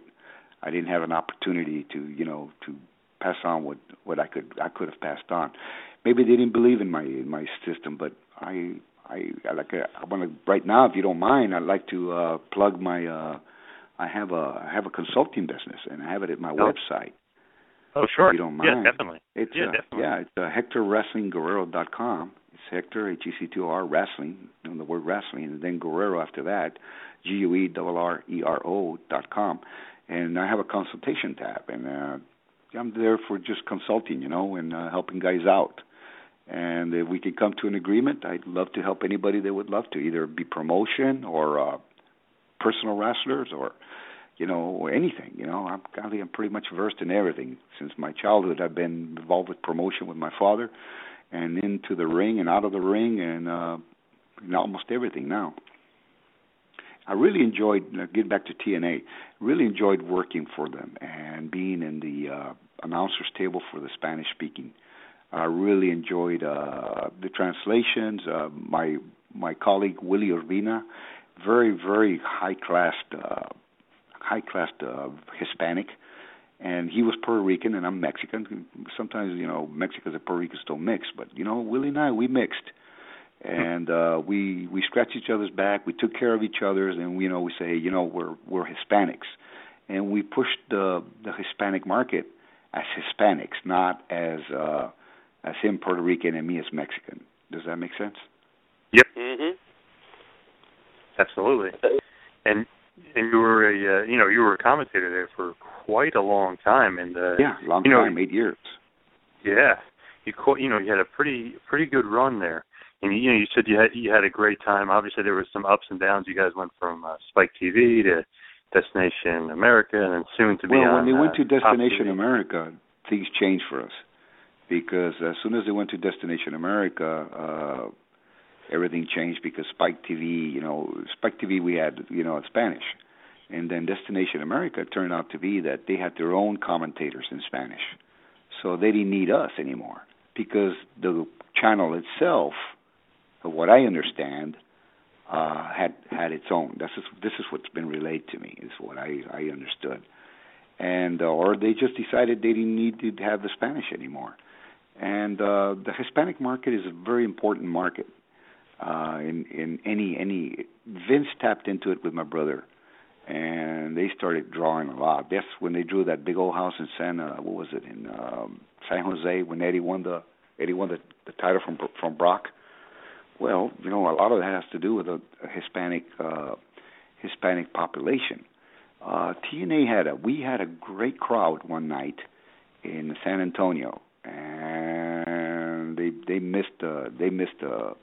S11: I didn't have an opportunity to you know to pass on what what I could I could have passed on. Maybe they didn't believe in my in my system, but I I, I like a, I want to right now, if you don't mind, I'd like to uh, plug my. Uh, I have a I have a consulting business, and I have it at my
S12: Oh.
S11: website.
S12: Oh, sure.
S11: If you don't mind.
S12: Yeah, definitely.
S11: It's
S12: yeah,
S11: uh,
S12: definitely.
S11: yeah, it's uh, HectorWrestlingGuerrero.com. Hector H E C T O R Wrestling, and the word wrestling, and then Guerrero after that, G U E R R E R O dot com. And I have a consultation tab, and uh, I'm there for just consulting, you know, and uh, helping guys out. And if we can come to an agreement, I'd love to help anybody that would love to, either be promotion or uh, personal wrestlers or you know anything. You know, I'm golly, I'm pretty much versed in everything since my childhood. I've been involved with promotion with my father, and into the ring and out of the ring and uh, almost everything now. I really enjoyed uh, getting back to TNA. Really enjoyed working for them and being in the uh, announcers table for the Spanish speaking. I really enjoyed uh, the translations. Uh, my my colleague Willie Urbina, very very high class uh, high class uh, Hispanic, and he was Puerto Rican and I'm Mexican. Sometimes you know Mexicans and Puerto Ricans don't mix, but you know Willie and I we mixed, and uh, we we scratched each other's back. We took care of each other's, and you know we say you know we're we're Hispanics, and we pushed the the Hispanic market as Hispanics, not as uh, as him Puerto Rican and me as Mexican. Does that make sense?
S12: Yep.
S13: Mm-hmm.
S12: Absolutely. And and you were a uh, you know you were a commentator there for quite a long time, and uh,
S11: yeah, long
S12: you know,
S11: time, eight years.
S12: Yeah, you co- you know you had a pretty pretty good run there, and you know you said you had you had a great time. Obviously, there was some ups and downs. You guys went from uh, Spike TV to Destination America, and then soon to be
S11: well,
S12: on.
S11: when they went
S12: uh,
S11: to Destination America, things changed for us because as soon as they went to Destination America, uh, everything changed because Spike TV, you know, Spike TV we had, you know, in Spanish, and then Destination America turned out to be that they had their own commentators in Spanish, so they didn't need us anymore because the channel itself, of what I understand, uh, had had its own. This is this is what's been relayed to me. Is what I I understood, and uh, or they just decided they didn't need to have the Spanish anymore. And uh, the Hispanic market is a very important market. Uh, in in any any Vince tapped into it with my brother, and they started drawing a lot. That's when they drew that big old house in San what was it in um, San Jose when Eddie won the Eddie won the, the title from from Brock. Well, you know, a lot of that has to do with a, a Hispanic uh, Hispanic population. Uh, TNA had a we had a great crowd one night in San Antonio, and they they missed uh, they missed uh,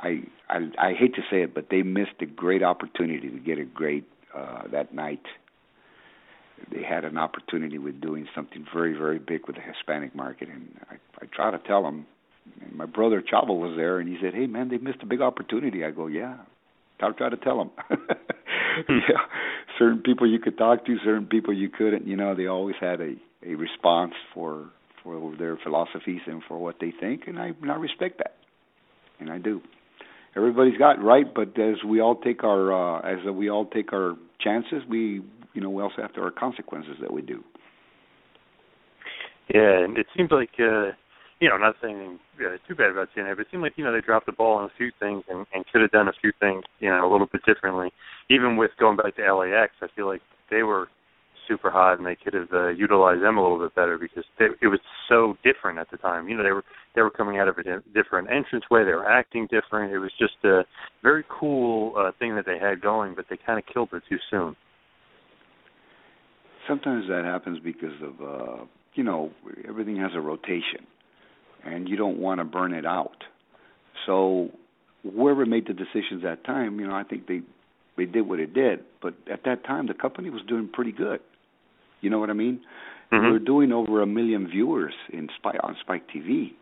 S11: I, I I hate to say it, but they missed a great opportunity to get a great uh, that night. They had an opportunity with doing something very very big with the Hispanic market, and I, I try to tell them. And my brother Chavo was there, and he said, "Hey man, they missed a big opportunity." I go, "Yeah." I'll try to tell them. [laughs] yeah, certain people you could talk to, certain people you couldn't. You know, they always had a a response for for their philosophies and for what they think, and I and I respect that, and I do everybody's got right, but as we all take our uh, as we all take our chances, we you know we also have to our consequences that we do.
S12: Yeah, and it seems like uh you know, not saying uh, too bad about TNA, but it seemed like you know they dropped the ball on a few things and, and could have done a few things you know a little bit differently. Even with going back to LAX, I feel like they were super hot and they could have uh, utilized them a little bit better because they, it was so different at the time. You know, they were they were coming out of a di- different entranceway, they were acting different. It was just a very cool uh, thing that they had going, but they kind of killed it too soon.
S11: Sometimes that happens because of uh, you know everything has a rotation, and you don't want to burn it out. So whoever made the decisions at that time, you know, I think they they did what it did. But at that time, the company was doing pretty good. You know what I mean?
S12: Mm-hmm.
S11: We're doing over a million viewers in Spike on Spike TV,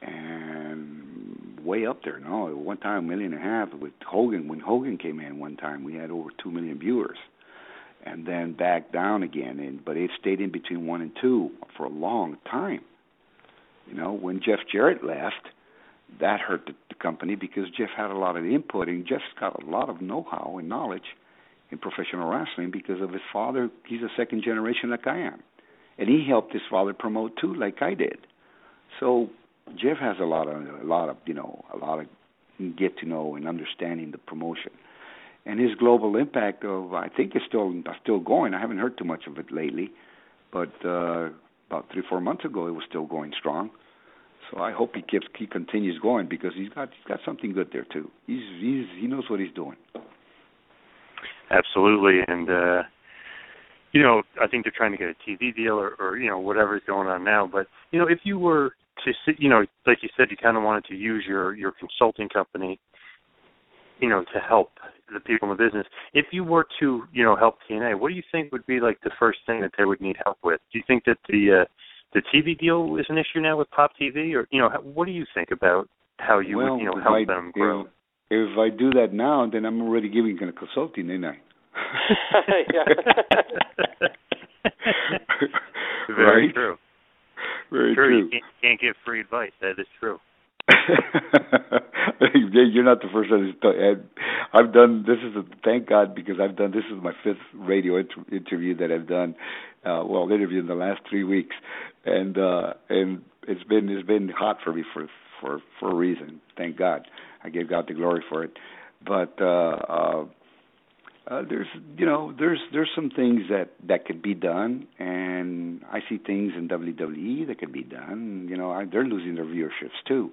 S11: and way up there. No, one time a million and a half with Hogan. When Hogan came in one time, we had over two million viewers, and then back down again. And but it stayed in between one and two for a long time. You know, when Jeff Jarrett left, that hurt the, the company because Jeff had a lot of input, and Jeff's got a lot of know-how and knowledge in professional wrestling because of his father. He's a second generation like I am, and he helped his father promote too, like I did. So Jeff has a lot of a lot of you know a lot of get to know and understanding the promotion, and his global impact of I think is still still going. I haven't heard too much of it lately, but uh, about three four months ago it was still going strong. So I hope he keeps he continues going because he's got he's got something good there too. He's he's he knows what he's doing.
S12: Absolutely, and uh you know, I think they're trying to get a TV deal or, or you know whatever is going on now. But you know, if you were to sit, you know, like you said, you kind of wanted to use your your consulting company, you know, to help the people in the business. If you were to, you know, help TNA, what do you think would be like the first thing that they would need help with? Do you think that the uh, the TV deal is an issue now with Pop TV, or you know, what do you think about how you
S11: well,
S12: would, you know, help them grow?
S11: If, I do that now, then I'm already giving a consulting, ain't I? [laughs]
S12: Very
S11: right?
S12: true.
S11: Very
S12: true.
S11: true.
S12: You can't, can't give free advice. That is true. [laughs]
S11: You're not the first one. To, I've done this is a, thank God because I've done this is my fifth radio inter- interview that I've done. Uh, well, interview in the last three weeks, and uh, and it's been it's been hot for me for for for a reason. Thank God. I give God the glory for it. But uh, uh, uh, there's you know there's there's some things that that could be done, and I see things in WWE that could be done. You know, I, they're losing their viewerships too.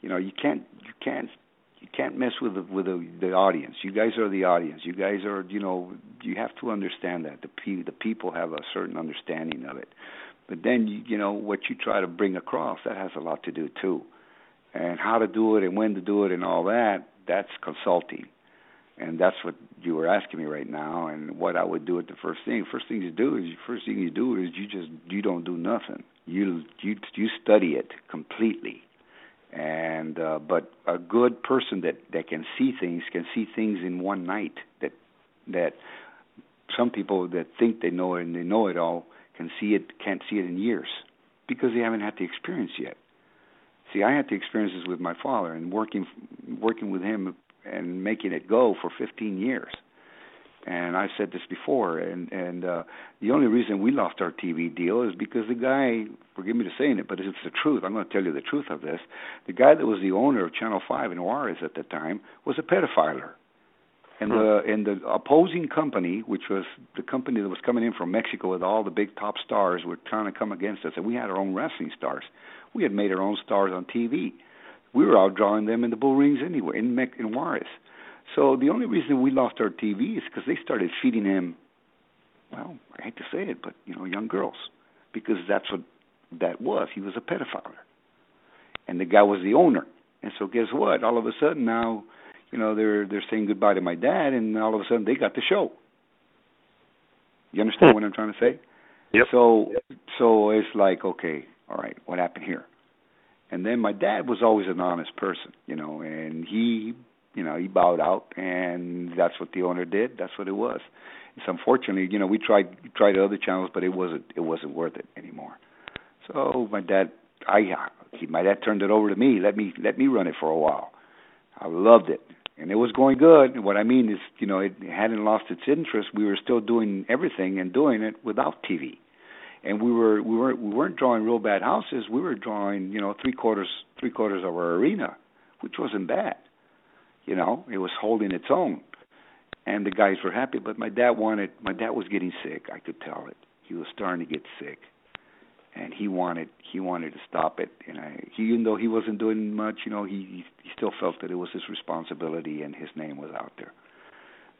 S11: You know, you can't you can't you can't mess with the, with the, the audience. You guys are the audience. You guys are you know you have to understand that the pe- the people have a certain understanding of it. But then you, you know what you try to bring across that has a lot to do too, and how to do it and when to do it and all that. That's consulting and that's what you were asking me right now and what I would do at the first thing. First thing you do is first thing you do is you just you don't do nothing. You you you study it completely. And uh but a good person that that can see things can see things in one night that that some people that think they know it and they know it all can see it can't see it in years because they haven't had the experience yet. See, I had the experiences with my father and working working with him and making it go for 15 years. And I've said this before, and and uh, the only reason we lost our TV deal is because the guy, forgive me for saying it, but it's the truth. I'm going to tell you the truth of this. The guy that was the owner of Channel 5 in Juarez at the time was a pedophiler. And the and the opposing company, which was the company that was coming in from Mexico with all the big top stars, were trying to come against us. And we had our own wrestling stars. We had made our own stars on TV we were outdrawing them in the bull rings anyway in Mec- in Juarez. So the only reason we lost our TV is because they started feeding him. Well, I hate to say it, but you know, young girls, because that's what that was. He was a pedophile, and the guy was the owner. And so guess what? All of a sudden now, you know, they're they're saying goodbye to my dad, and all of a sudden they got the show. You understand hmm. what I'm trying to say?
S12: Yep.
S11: So so it's like, okay, all right, what happened here? And then my dad was always an honest person, you know, and he, you know, he bowed out, and that's what the owner did. That's what it was. It's unfortunately, you know, we tried tried other channels, but it wasn't it wasn't worth it anymore. So my dad, I, he, my dad turned it over to me. Let me let me run it for a while. I loved it, and it was going good. And what I mean is, you know, it hadn't lost its interest. We were still doing everything and doing it without TV and we were we weren't we weren't drawing real bad houses. We were drawing you know three quarters three quarters of our arena, which wasn't bad. You know, it was holding its own, and the guys were happy. But my dad wanted my dad was getting sick. I could tell it. He was starting to get sick, and he wanted he wanted to stop it. And I, he, even though he wasn't doing much, you know, he he still felt that it was his responsibility, and his name was out there.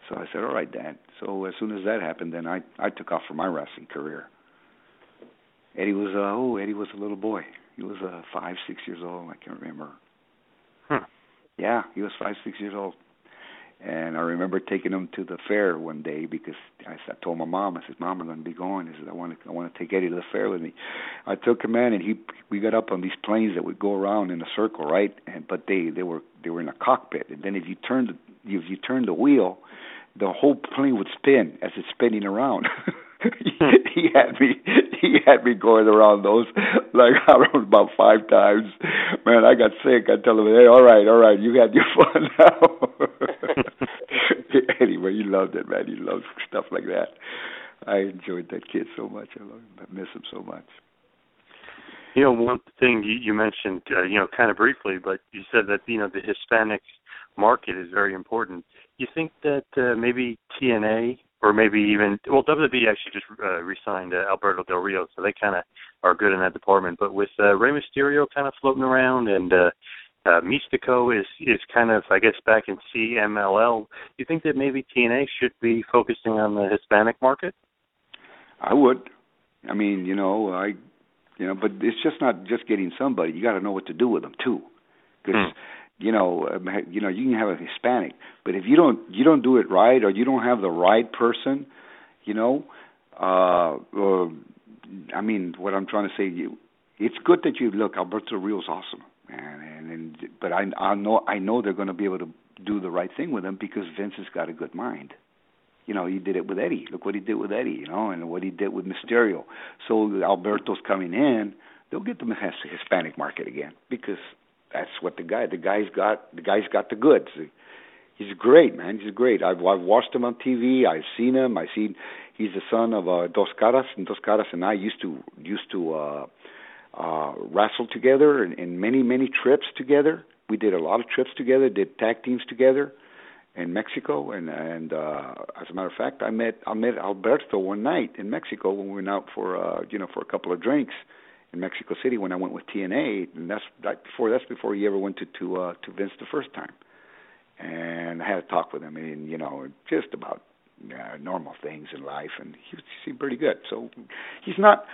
S11: So I said, "All right, Dad." So as soon as that happened, then I I took off for my wrestling career. Eddie was uh, oh Eddie was a little boy. He was uh, five six years old. I can't remember.
S12: Huh.
S11: Yeah, he was five, six years old. And I remember taking him to the fair one day because I, I told my mom, I said, "Mom, I'm going to be going." I said, "I want to, I want to take Eddie to the fair with me." I took him in, and he, we got up on these planes that would go around in a circle, right? And but they, they were, they were in a cockpit, and then if you turned, if you turned the wheel, the whole plane would spin as it's spinning around. [laughs] he had me [laughs] he had me going around those like I [laughs] around about five times. Man, I got sick. I tell him, Hey, all right, all right, you had your [laughs] fun now. anyway, he loved it, man. He loved stuff like that. I enjoyed that kid so much. I love him. I miss him so much.
S9: You know, one thing you, you mentioned, uh, you know, kind of briefly, but you said that you know the Hispanic market is very important. You think that uh, maybe TNA or maybe even well WWE actually just uh, re-signed uh, Alberto Del Rio, so they kind of are good in that department. But with uh, Rey Mysterio kind of floating around and uh, uh, Místico is is kind of I guess back in CMLL, do you think that maybe TNA should be focusing on the Hispanic market?
S11: I would. I mean, you know, I, you know, but it's just not just getting somebody. You got to know what to do with them too, because. You know, um, you know, you can have a Hispanic, but if you don't you don't do it right or you don't have the right person, you know, uh, uh I mean, what I'm trying to say, you, it's good that you look. Alberto Rio's awesome, man, and, and but I I know I know they're going to be able to do the right thing with him because Vince has got a good mind. You know, he did it with Eddie. Look what he did with Eddie, you know, and what he did with Mysterio. So Alberto's coming in, they'll get the Hispanic market again because that's what the guy. The guy's got the guy's got the goods. He's great, man. He's great. I've I've watched him on TV. I've seen him. I've seen. He's the son of uh, Dos Caras, and Dos Caras and I used to used to uh, uh, wrestle together in, in many many trips together. We did a lot of trips together. Did tag teams together in Mexico, and and uh, as a matter of fact, I met I met Alberto one night in Mexico when we went out for uh, you know for a couple of drinks in Mexico City when I went with TNA, and that's right before that's before he ever went to to uh, to Vince the first time. And I had a talk with him, and you know, just about uh, normal things in life, and he, he seemed pretty good. So he's not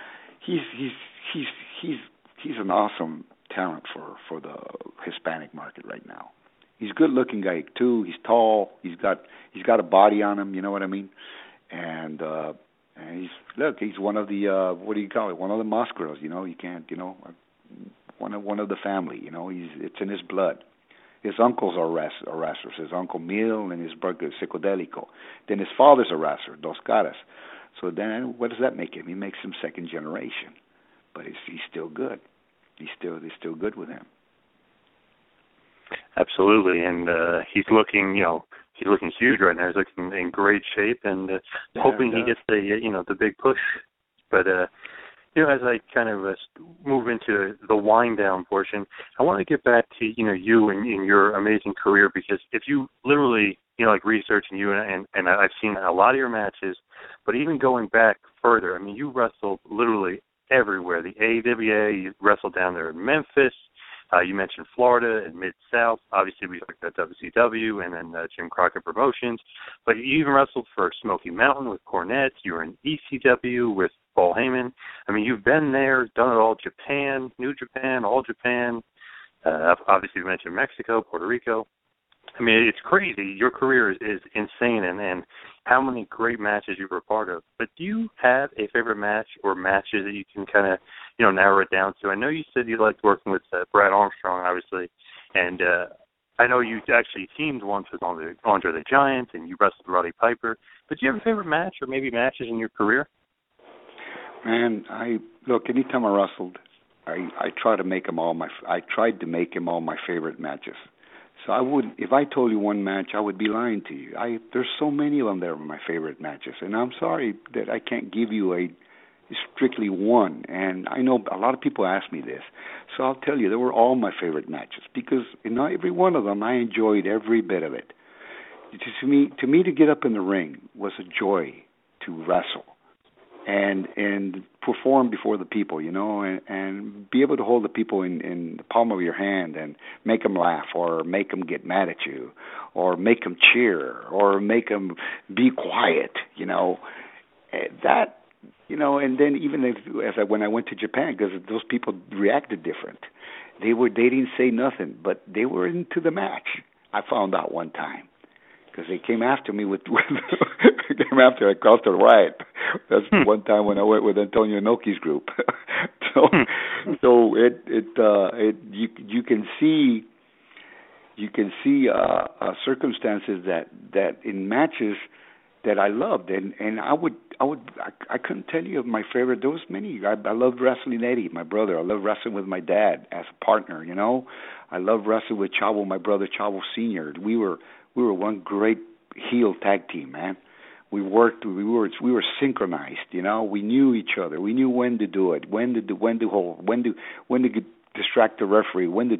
S11: he's he's he's he's he's an awesome talent for for the Hispanic market right now. He's a good looking guy too. He's tall. He's got he's got a body on him. You know what I mean? And uh, and he's look, he's one of the uh what do you call it? One of the Mascaras, you know, he can't, you know, one of one of the family, you know, he's it's in his blood. His uncles are wrestlers, his uncle Mil and his brother Sicodelico. Then his father's a wrestler, Dos Caras. So then what does that make him? He makes him second generation. But he's he's still good. He's still he's still good with him.
S9: Absolutely, and uh he's looking, you know, he's looking huge right now. He's looking in great shape, and uh, yeah, hoping he gets the you know the big push. But uh, you know, as I kind of uh, move into the wind down portion, I want to get back to you know you and, and your amazing career because if you literally you know like researching you and, and and I've seen a lot of your matches, but even going back further, I mean you wrestled literally everywhere. The AWA, you wrestled down there in Memphis, uh, you mentioned Florida and Mid South. Obviously, we talked about WCW and then uh, Jim Crockett Promotions. But you even wrestled for Smoky Mountain with Cornette. You were in ECW with Paul Heyman. I mean, you've been there, done it all. Japan, New Japan, All Japan. Uh, obviously, you mentioned Mexico, Puerto Rico. I mean, it's crazy. Your career is, is insane, and and how many great matches you were a part of. But do you have a favorite match or matches that you can kind of you know narrow it down to? I know you said you liked working with uh, Brad Armstrong, obviously, and uh, I know you actually teamed once with Andre, Andre the Giant, and you wrestled Roddy Piper. But do you have a favorite match or maybe matches in your career?
S11: Man, I look anytime I wrestled, I I try to make them all my I tried to make them all my favorite matches. So I would, if I told you one match, I would be lying to you. I there's so many of them that are my favorite matches, and I'm sorry that I can't give you a strictly one. And I know a lot of people ask me this, so I'll tell you they were all my favorite matches because in every one of them I enjoyed every bit of it. To me, to me, to get up in the ring was a joy to wrestle and and perform before the people, you know, and, and be able to hold the people in, in the palm of your hand and make them laugh or make them get mad at you or make them cheer or make them be quiet, you know. Eh, that, you know, and then even if, as I, when I went to Japan, because those people reacted different, they were they didn't say nothing, but they were into the match. I found out one time because they came after me with, [laughs] with came after I crossed the riot. That's hmm. one time when I went with Antonio Inoki's group. [laughs] so hmm. so it it uh it you you can see you can see uh, uh circumstances that that in matches that I loved and and I would I would I, I couldn't tell you of my favorite there was many I, I loved wrestling Eddie my brother I loved wrestling with my dad as a partner you know I loved wrestling with Chavo my brother Chavo senior we were we were one great heel tag team man we worked we were we were synchronized you know we knew each other we knew when to do it when to do when to hold when to when to distract the referee when to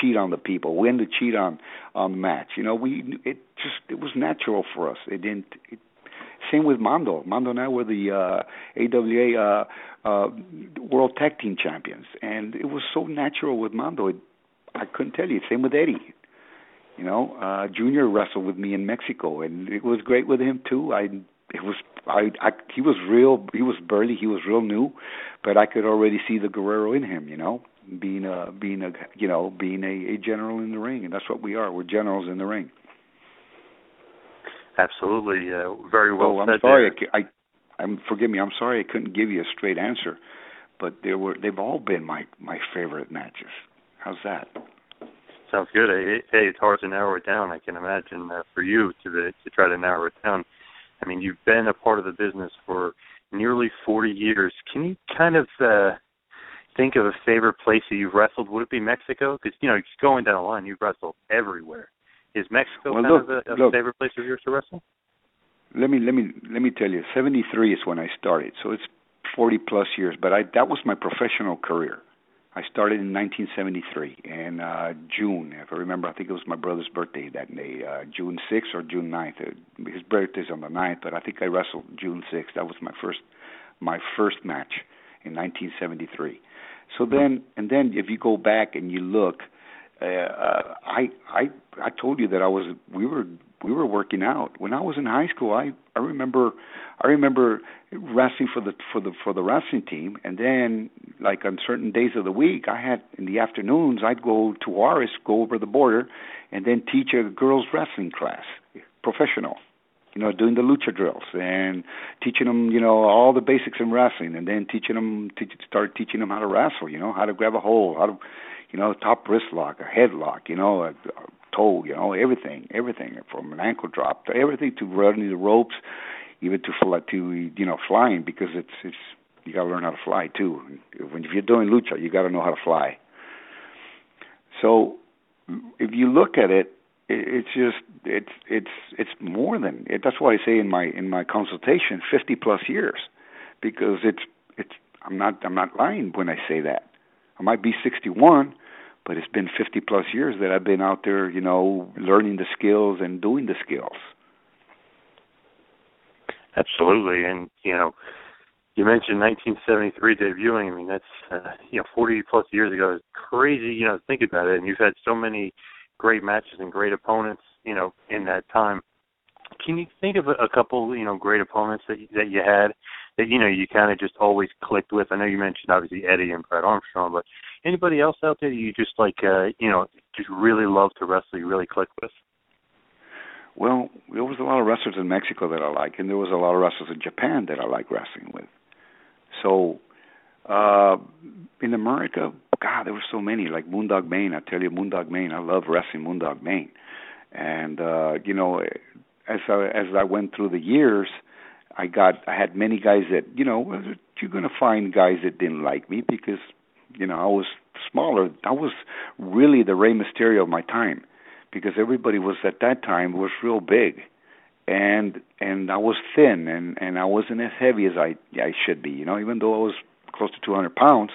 S11: cheat on the people when to cheat on on the match you know we it just it was natural for us it didn't it, same with Mando. Mando and I were the uh, AWA uh, uh, World Tag Team Champions, and it was so natural with Mando. It, I couldn't tell you. Same with Eddie. You know, uh, Junior wrestled with me in Mexico, and it was great with him too. I it was I, I he was real he was burly he was real new but i could already see the guerrero in him you know being a being a you know being a, a general in the ring and that's what we are we're generals in the ring
S12: absolutely uh, very well
S11: oh, i'm sorry
S12: there.
S11: I, I i'm forgive me i'm sorry i couldn't give you a straight answer but there were they've all been my my favorite matches how's that
S12: sounds good. Hey, it's hard to narrow it down. I can imagine uh, for you to the, to try to narrow it down. I mean, you've been a part of the business for nearly 40 years. Can you kind of uh, think of a favorite place that you've wrestled? Would it be Mexico? Because you know, just going down the line, you've wrestled everywhere. Is Mexico
S11: well,
S12: kind
S11: look,
S12: of a, a
S11: look,
S12: favorite place of yours to wrestle?
S11: Let me let me let me tell you. 73 is when I started, so it's 40 plus years. But I that was my professional career. I started in 1973 in uh, June. If I remember, I think it was my brother's birthday that day, uh, June 6th or June 9th. Uh, his birthday's on the 9th, but I think I wrestled June 6th. That was my first my first match in 1973. So then, and then if you go back and you look, uh, uh, I I I told you that I was we were we were working out when I was in high school. I I remember I remember wrestling for the for the for the wrestling team, and then like on certain days of the week, I had in the afternoons I'd go to Juarez, go over the border, and then teach a girls wrestling class, professional. You know, doing the lucha drills and teaching them, you know, all the basics in wrestling, and then teaching them, teach, start teaching them how to wrestle. You know, how to grab a hold, how to, you know, top wrist lock, a headlock, you know, a, a toe, you know, everything, everything from an ankle drop to everything to running the ropes, even to fly, to you know flying because it's it's you got to learn how to fly too. When if you're doing lucha, you got to know how to fly. So if you look at it, it's just it's it's it's more than it, that's why I say in my in my consultation 50 plus years because it's it's I'm not I'm not lying when I say that. I might be 61, but it's been 50 plus years that I've been out there, you know, learning the skills and doing the skills.
S12: Absolutely, and you know, you mentioned 1973 debuting. I mean, that's uh, you know 40 plus years ago. It's crazy, you know, think about it. And you've had so many great matches and great opponents, you know, in that time. Can you think of a, a couple, you know, great opponents that that you had that you know you kind of just always clicked with? I know you mentioned obviously Eddie and Brad Armstrong, but anybody else out there you just like, uh, you know, just really love to wrestle, you really click with?
S11: Well, there was a lot of wrestlers in Mexico that I like, and there was a lot of wrestlers in Japan that I like wrestling with. So, uh, in America, God, there were so many. Like Moondog Mayne, I tell you, Moondog Mayne. I love wrestling Moondog Mayne, and uh, you know, as I as I went through the years, I got I had many guys that you know you're to find guys that didn't like me because you know I was smaller. I was really the Rey Mysterio of my time because everybody was at that time was real big and and I was thin and and I wasn't as heavy as I I should be you know even though I was close to 200 pounds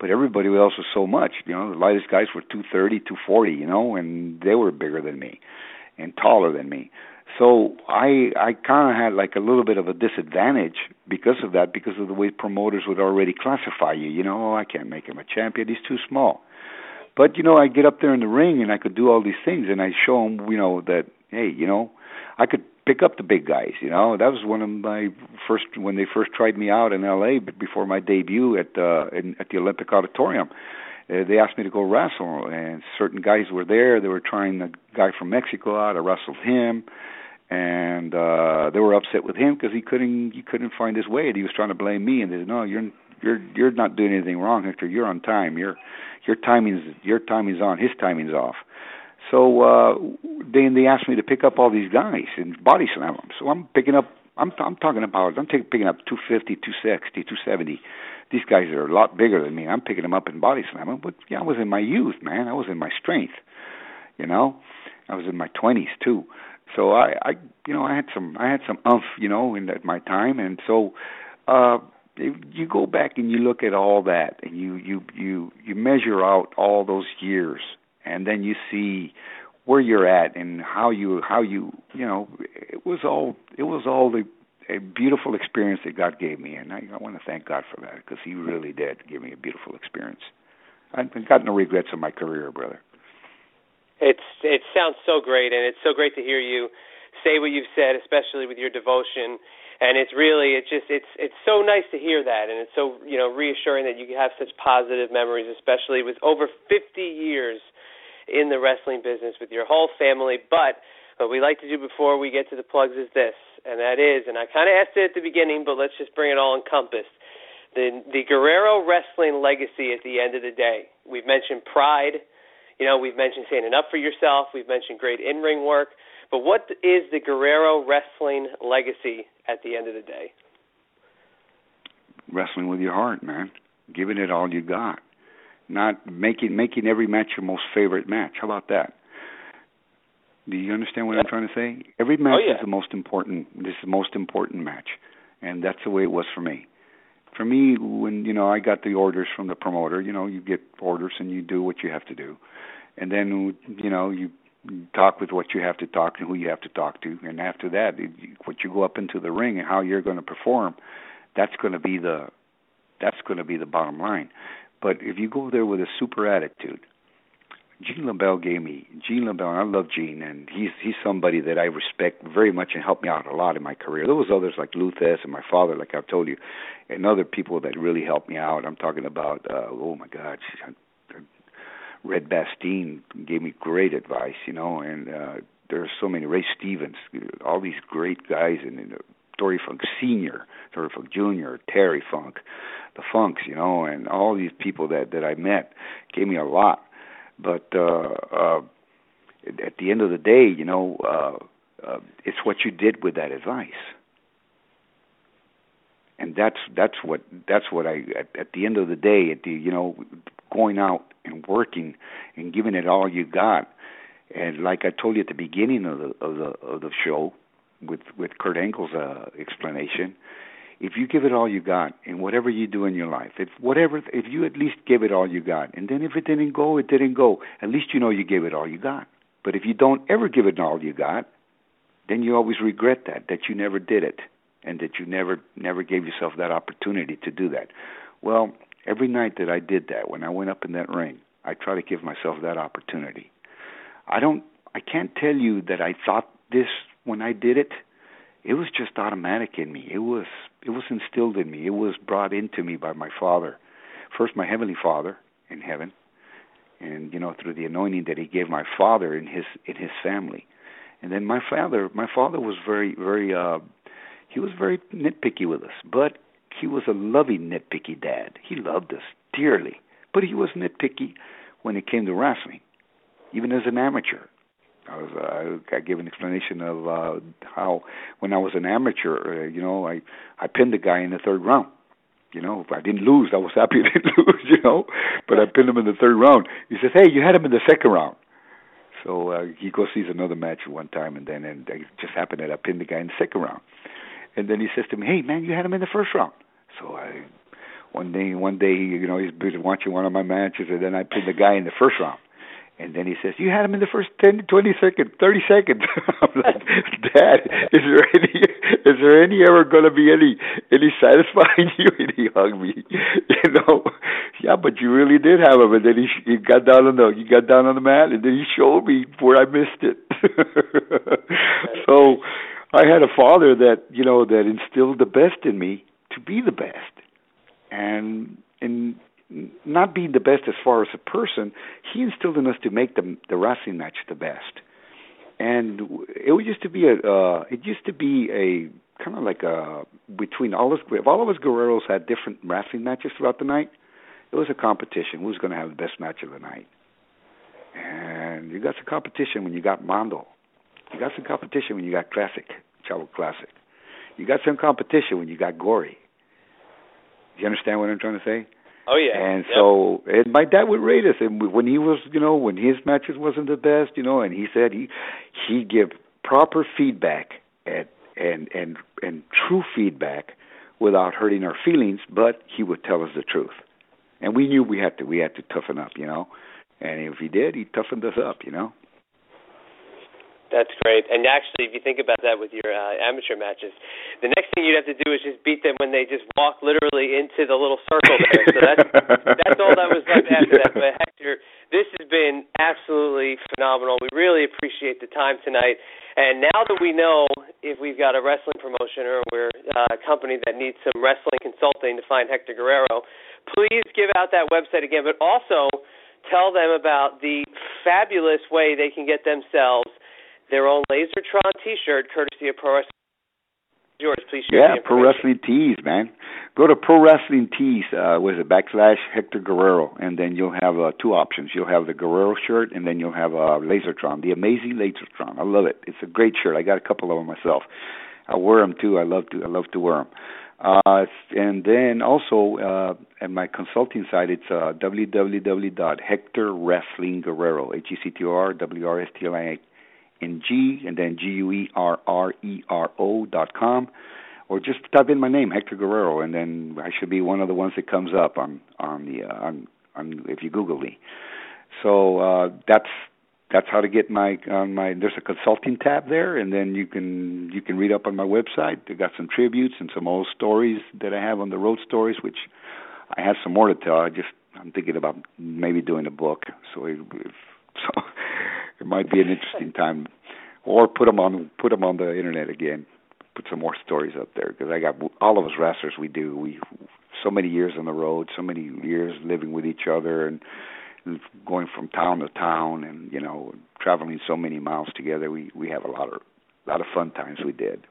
S11: but everybody else was so much you know the lightest guys were 230 240 you know and they were bigger than me and taller than me so I I kind of had like a little bit of a disadvantage because of that because of the way promoters would already classify you you know oh, I can't make him a champion he's too small but you know, I get up there in the ring and I could do all these things, and I show them, you know, that hey, you know, I could pick up the big guys. You know, that was one of my first when they first tried me out in L.A. before my debut at uh, in, at the Olympic Auditorium. uh, they asked me to go wrestle, and certain guys were there. They were trying the guy from Mexico out. I wrestled him, and uh, they were upset with him because he couldn't he couldn't find his way. And he was trying to blame me, and they said, "No, you're you're you're not doing anything wrong, Hector. You're on time. Your your timing's your timing's on. His timing's off." So uh, then they asked me to pick up all these guys and body slam them. So I'm picking up. I'm I'm talking about. I'm taking picking up 250, 260, 270. These guys are a lot bigger than me. I'm picking them up and body slam them. But yeah, I was in my youth, man. I was in my strength. You know, I was in my 20s too. So I, I, you know, I had some, I had some umph, you know, in at my time, and so, uh, if you go back and you look at all that, and you, you, you, you measure out all those years, and then you see where you're at and how you, how you, you know, it was all, it was all the a beautiful experience that God gave me, and I, I want to thank God for that because He really did give me a beautiful experience. I've got no regrets in my career, brother.
S10: It's it sounds so great, and it's so great to hear you say what you've said, especially with your devotion. And it's really it's just it's it's so nice to hear that, and it's so you know reassuring that you have such positive memories, especially with over 50 years in the wrestling business with your whole family. But what we like to do before we get to the plugs is this, and that is, and I kind of asked it at the beginning, but let's just bring it all encompassed. The the Guerrero wrestling legacy at the end of the day. We've mentioned pride you know, we've mentioned standing up for yourself. We've mentioned great in-ring work. But what is the Guerrero wrestling legacy at the end of the day?
S11: Wrestling with your heart, man. Giving it all you got. Not making making every match your most favorite match. How about that? Do you understand what yeah. I'm trying to say? Every match
S10: oh, yeah.
S11: is the most important. This is the most important match, and that's the way it was for me for me when you know I got the orders from the promoter, you know, you get orders and you do what you have to do. And then you know, you talk with what you have to talk and who you have to talk to and after that it, what you go up into the ring and how you're going to perform that's going to be the that's going to be the bottom line but if you go there with a super attitude Gene LeBell gave me Gene LeBell. I love Gene, and he's he's somebody that I respect very much and helped me out a lot in my career. There was others like Lou Thesz and my father, like I've told you, and other people that really helped me out. I'm talking about uh, oh my God, Red Bastien gave me great advice, you know, and uh, there are so many. Ray Stevens, all these great guys, and, and uh, Dory Funk Senior, Dory Funk Junior, Terry Funk, the Funks, you know, and all these people that that I met gave me a lot but uh, uh, at the end of the day, you know, uh, uh, it's what you did with that advice, and that's that's what that's what I at, at the end of the day, at the you know, going out and working and giving it all you got, and like I told you at the beginning of the of the of the show, with with Kurt Angle's uh, explanation, if you give it all you got in whatever you do in your life, if whatever, if you at least give it all you got, and then if it didn't go, it didn't go. At least you know you gave it all you got. But if you don't ever give it all you got, then you always regret that that you never did it, and that you never never gave yourself that opportunity to do that. Well, every night that I did that, when I went up in that ring, I try to give myself that opportunity. I don't. I can't tell you that I thought this when I did it it was just automatic in me. It was it was instilled in me. It was brought into me by my father. First my heavenly father in heaven and you know through the anointing that he gave my father in his in his family. And then my father my father was very very uh he was very nitpicky with us, but he was a loving nitpicky dad. He loved us dearly, but he was nitpicky when it came to wrestling, even as an amateur. I was uh, I gave an explanation of uh, how when I was an amateur, uh, you know, I I pinned the guy in the third round. You know, I didn't lose, I was happy [laughs] I didn't lose. You know, but I pinned him in the third round. He says, "Hey, you had him in the second round." So uh, he goes sees another match one time, and then and it just happened that I pinned the guy in the second round. And then he says to me, "Hey, man, you had him in the first round." So I one day one day you know he's busy watching one of my matches, and then I pinned the guy in the first round. And then he says, "You had him in the first ten, twenty seconds, thirty seconds." [laughs] I'm like, "Dad, is there any, is there any ever going to be any, any satisfying [laughs] you?" And he hugged me, [laughs] you know. Yeah, but you really did have him. And then he, he got down on the, he got down on the mat, and then he showed me where I missed it. so, I had a father that, you know, that instilled the best in me to be the best, and and not being the best as far as a person, he instilled in us to make the the wrestling match the best. And it used to be a uh, it used to be a kind of like a between all of us if all of us Guerreros had different wrestling matches throughout the night, it was a competition. Who's going to have the best match of the night? And you got some competition when you got Mando. You got some competition when you got Classic, Chavo Classic. You got some competition when you got Gory. You understand what I'm trying to say?
S10: Oh yeah.
S11: And
S10: yep.
S11: so, and my dad would rate us, and when he was, you know, when his matches wasn't the best, you know, and he said he he give proper feedback and and and and true feedback without hurting our feelings, but he would tell us the truth, and we knew we had to we had to toughen up, you know, and if he did, he toughened us up, you know.
S10: That's great. And actually, if you think about that with your uh, amateur matches, the next thing you'd have to do is just beat them when they just walk literally into the little circle there. So that's that's all that was left after that. [laughs] But Hector, this has been absolutely phenomenal. We really appreciate the time tonight. And now that we know if we've got a wrestling promotion or we're uh, a company that needs some wrestling consulting to find Hector Guerrero, please give out that website again. But also tell them about the fabulous way they can get themselves their own Lazertron T-shirt, courtesy of Pro Wrestling. Yours, please share
S11: Yeah, Pro Wrestling Tees, man. Go to Pro Wrestling Tees, uh, with it backslash Hector Guerrero, and then you'll have uh, two options. You'll have the Guerrero shirt, and then you'll have uh, Lazertron, the amazing Lazertron. I love it. It's a great shirt. I got a couple of them myself. I wear them too. I love to. I love to wear them. Uh, and then also uh, at my consulting site, it's uh, www.hectorwrestlingguerrero, H-E-C-T-O-R, W-R-S-T-L-I in G and then G U E R R E R O dot com, or just type in my name Hector Guerrero, and then I should be one of the ones that comes up on on the uh, on on if you Google me. So uh, that's that's how to get my on my there's a consulting tab there and then you can you can read up on my website. I got some tributes and some old stories that i have on the road stories which i have some more to tell. I just i'm thinking about maybe doing a book. So if, [laughs] so it might be an interesting time. Or put them on put them on the internet again. Put some more stories up there. Because i got all of us wrestlers we do. We so many years on the road so many years living with each other and going from town to town and you know traveling so many miles together. We we have a lot of a lot of fun times we did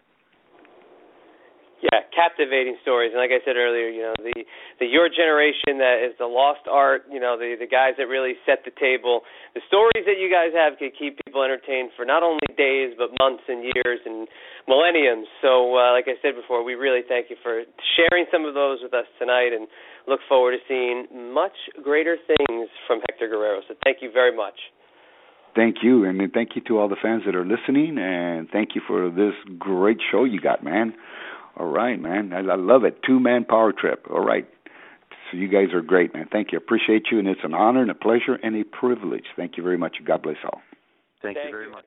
S10: yeah captivating stories and like i said earlier you know the the your generation that is the lost art you know the the guys that really set the table the stories that you guys have could keep people entertained for not only days but months and years and millenniums so uh, like i said before we really thank you for sharing some of those with us tonight and look forward to seeing much greater things from Hector Guerrero. So thank you very much.
S11: Thank you, and thank you to all the fans that are listening, and thank you for this great show you got, man. All right, man, I, I love it. Two man power trip. All right, so you guys are great, man. Thank you, appreciate you, and it's an honor and a pleasure and a privilege. Thank you very much. God bless all.
S12: Thank,
S10: thank
S12: you very much.